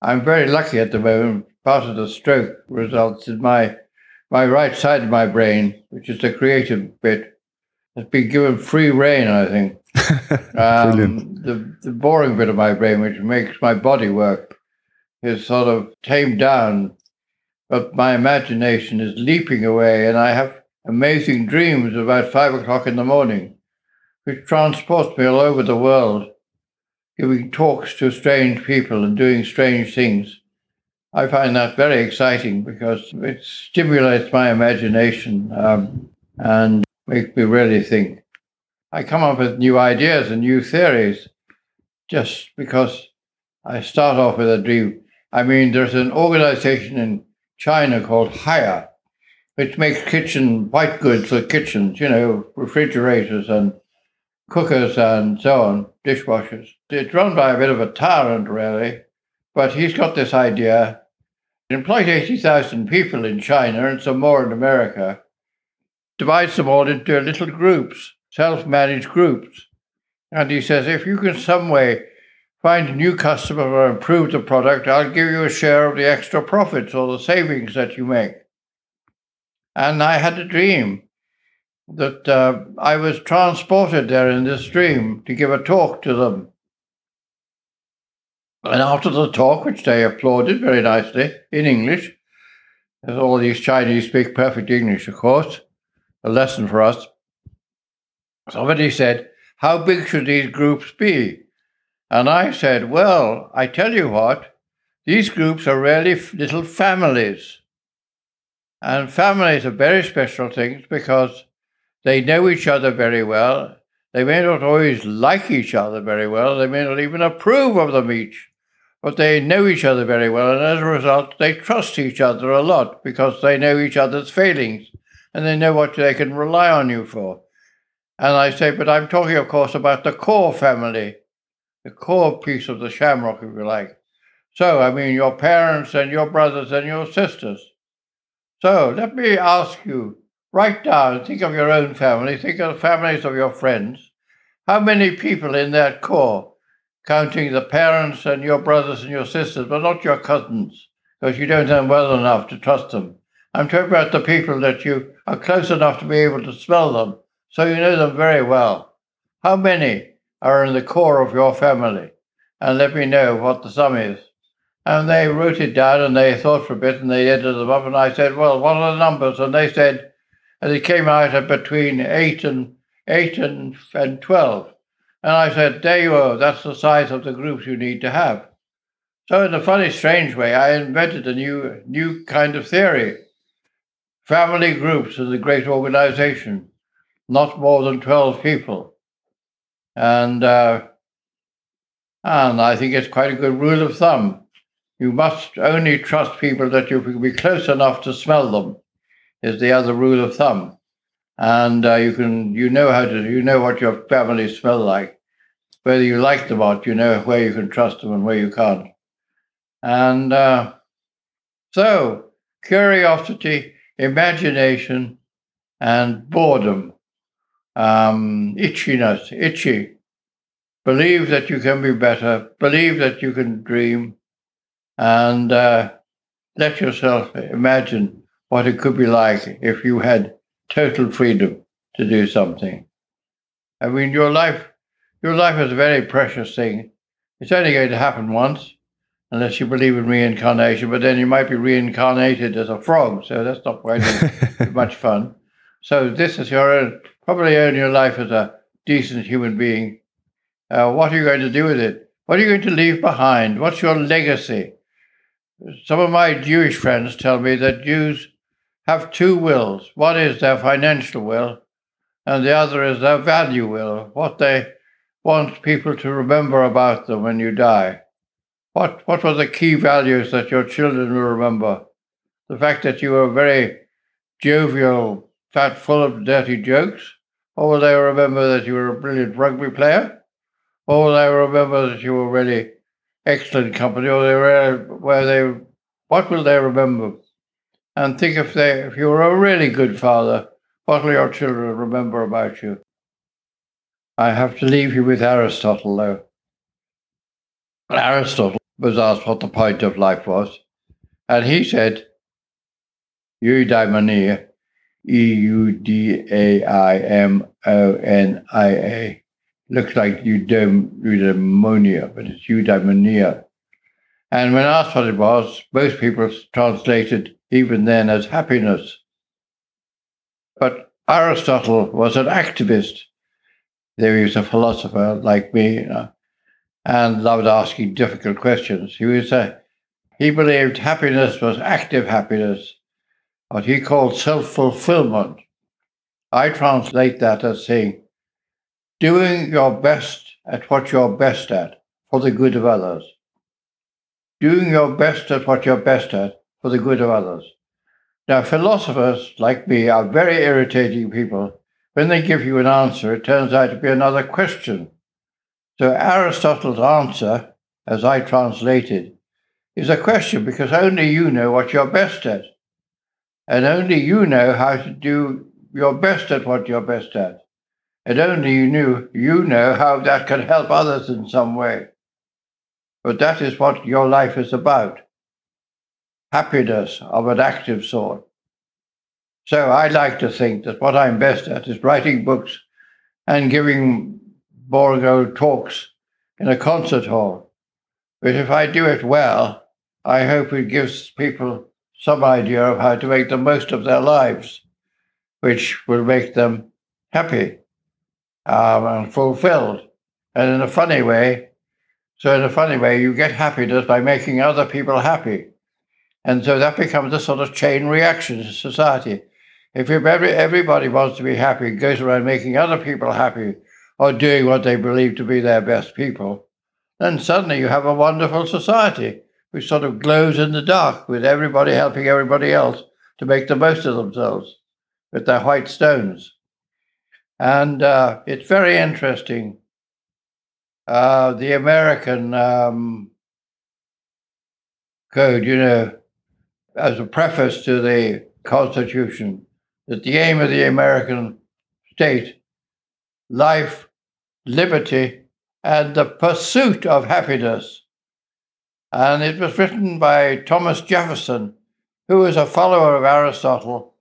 I'm very lucky at the moment. Part of the stroke results in my my right side of my brain, which is the creative bit, has been given free rein, I think. um, the, the boring bit of my brain, which makes my body work, is sort of tamed down, but my imagination is leaping away, and I have amazing dreams about five o'clock in the morning, which transport me all over the world, giving talks to strange people and doing strange things. I find that very exciting because it stimulates my imagination um, and makes me really think. I come up with new ideas and new theories just because I start off with a dream. I mean, there's an organization in China called Haier, which makes kitchen white goods for kitchens, you know, refrigerators and cookers and so on, dishwashers. It's run by a bit of a tyrant, really, but he's got this idea it employs 80,000 people in China and some more in America, divides them all into little groups, self managed groups. And he says, if you can some way find a new customer or improve the product, I'll give you a share of the extra profits or the savings that you make. And I had a dream that uh, I was transported there in this dream to give a talk to them. And after the talk, which they applauded very nicely in English, as all these Chinese speak perfect English, of course, a lesson for us, somebody said, How big should these groups be? And I said, Well, I tell you what, these groups are really little families. And families are very special things because they know each other very well. They may not always like each other very well. They may not even approve of them each but they know each other very well, and as a result, they trust each other a lot because they know each other's failings and they know what they can rely on you for. And I say, but I'm talking, of course, about the core family, the core piece of the shamrock, if you like. So, I mean, your parents and your brothers and your sisters. So, let me ask you write down, think of your own family, think of the families of your friends. How many people in that core, counting the parents and your brothers and your sisters, but not your cousins, because you don't know them well enough to trust them? I'm talking about the people that you are close enough to be able to smell them, so you know them very well. How many are in the core of your family? And let me know what the sum is. And they wrote it down and they thought for a bit and they added them up. And I said, Well, what are the numbers? And they said, and it came out at between eight and eight and, and twelve. And I said, There you are, that's the size of the groups you need to have. So in a funny, strange way, I invented a new new kind of theory. Family groups is a great organization, not more than twelve people. And uh, and I think it's quite a good rule of thumb. You must only trust people that you can be close enough to smell them, is the other rule of thumb. And uh, you can you know how to you know what your family smell like, whether you like them or not. You know where you can trust them and where you can't. And uh, so curiosity, imagination, and boredom, um, itchiness, itchy. Believe that you can be better. Believe that you can dream and uh, let yourself imagine what it could be like if you had total freedom to do something. I mean, your life, your life is a very precious thing. It's only going to happen once, unless you believe in reincarnation. But then you might be reincarnated as a frog, so that's not quite much fun. So this is your own, probably own your life as a decent human being. Uh, what are you going to do with it? What are you going to leave behind? What's your legacy? Some of my Jewish friends tell me that Jews have two wills. One is their financial will, and the other is their value will, what they want people to remember about them when you die. What, what were the key values that your children will remember? The fact that you were very jovial, fat, full of dirty jokes? Or will they remember that you were a brilliant rugby player? Or will they remember that you were really excellent company, or they were where they what will they remember? And think if they if you were a really good father, what will your children remember about you? I have to leave you with Aristotle though. Aristotle was asked what the point of life was, and he said, eudaimonia, E U D A I M O N I A looks like eudaimonia, but it's eudaimonia. And when asked what it was, most people translated even then as happiness. But Aristotle was an activist. There he was a philosopher like me, you know, and loved asking difficult questions. He was a, he believed happiness was active happiness, what he called self-fulfillment. I translate that as saying doing your best at what you're best at for the good of others. Doing your best at what you're best at for the good of others. Now, philosophers like me are very irritating people. When they give you an answer, it turns out to be another question. So, Aristotle's answer, as I translated, is a question because only you know what you're best at. And only you know how to do your best at what you're best at and only you knew you know how that can help others in some way. But that is what your life is about. Happiness of an active sort. So I like to think that what I'm best at is writing books and giving boring old talks in a concert hall. But if I do it well, I hope it gives people some idea of how to make the most of their lives, which will make them happy um, and fulfilled. And in a funny way, so in a funny way, you get happiness by making other people happy. And so that becomes a sort of chain reaction in society. If every, everybody wants to be happy, goes around making other people happy or doing what they believe to be their best people, then suddenly you have a wonderful society which sort of glows in the dark with everybody helping everybody else to make the most of themselves with their white stones. And uh, it's very interesting uh, the American um, code, you know, as a preface to the Constitution, that the aim of the American state, life, liberty, and the pursuit of happiness. And it was written by Thomas Jefferson, who was a follower of Aristotle.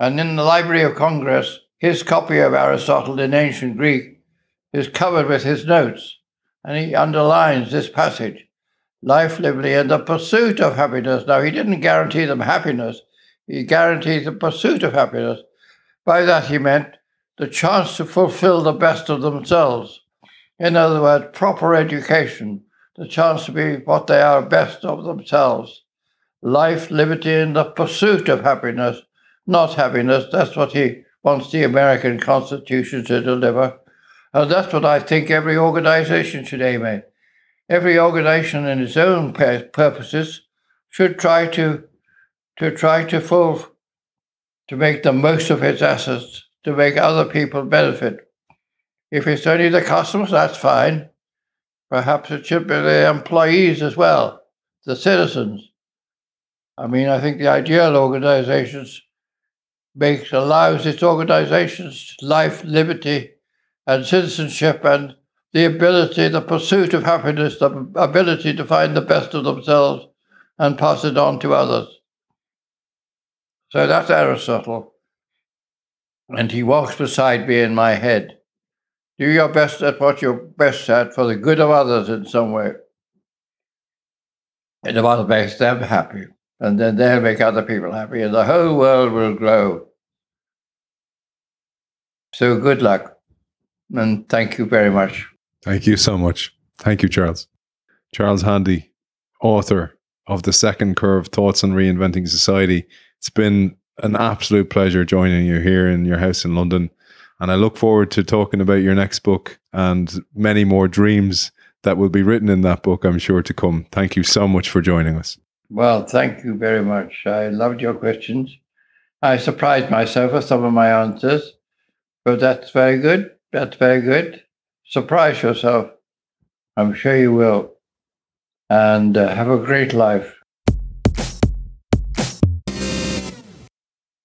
And in the Library of Congress, his copy of Aristotle in ancient Greek is covered with his notes. And he underlines this passage life, liberty, and the pursuit of happiness. Now, he didn't guarantee them happiness, he guaranteed the pursuit of happiness. By that, he meant the chance to fulfill the best of themselves. In other words, proper education, the chance to be what they are best of themselves. Life, liberty, and the pursuit of happiness, not happiness. That's what he wants the American Constitution to deliver. And that's what I think every organization should aim at every organization in its own purposes should try to to try to full to make the most of its assets to make other people benefit. If it's only the customers, that's fine. Perhaps it should be the employees as well, the citizens. I mean, I think the ideal organizations makes allows its organizations life, liberty, and citizenship and the ability, the pursuit of happiness, the ability to find the best of themselves and pass it on to others. So that's Aristotle. And he walks beside me in my head. Do your best at what you're best at for the good of others in some way. And the what makes them happy. And then they'll make other people happy, and the whole world will grow. So good luck. And thank you very much. Thank you so much. Thank you, Charles. Charles Handy, author of The Second Curve Thoughts on Reinventing Society. It's been an absolute pleasure joining you here in your house in London. And I look forward to talking about your next book and many more dreams that will be written in that book, I'm sure, to come. Thank you so much for joining us. Well, thank you very much. I loved your questions. I surprised myself with some of my answers, but that's very good. That's very good surprise yourself. I'm sure you will. And uh, have a great life.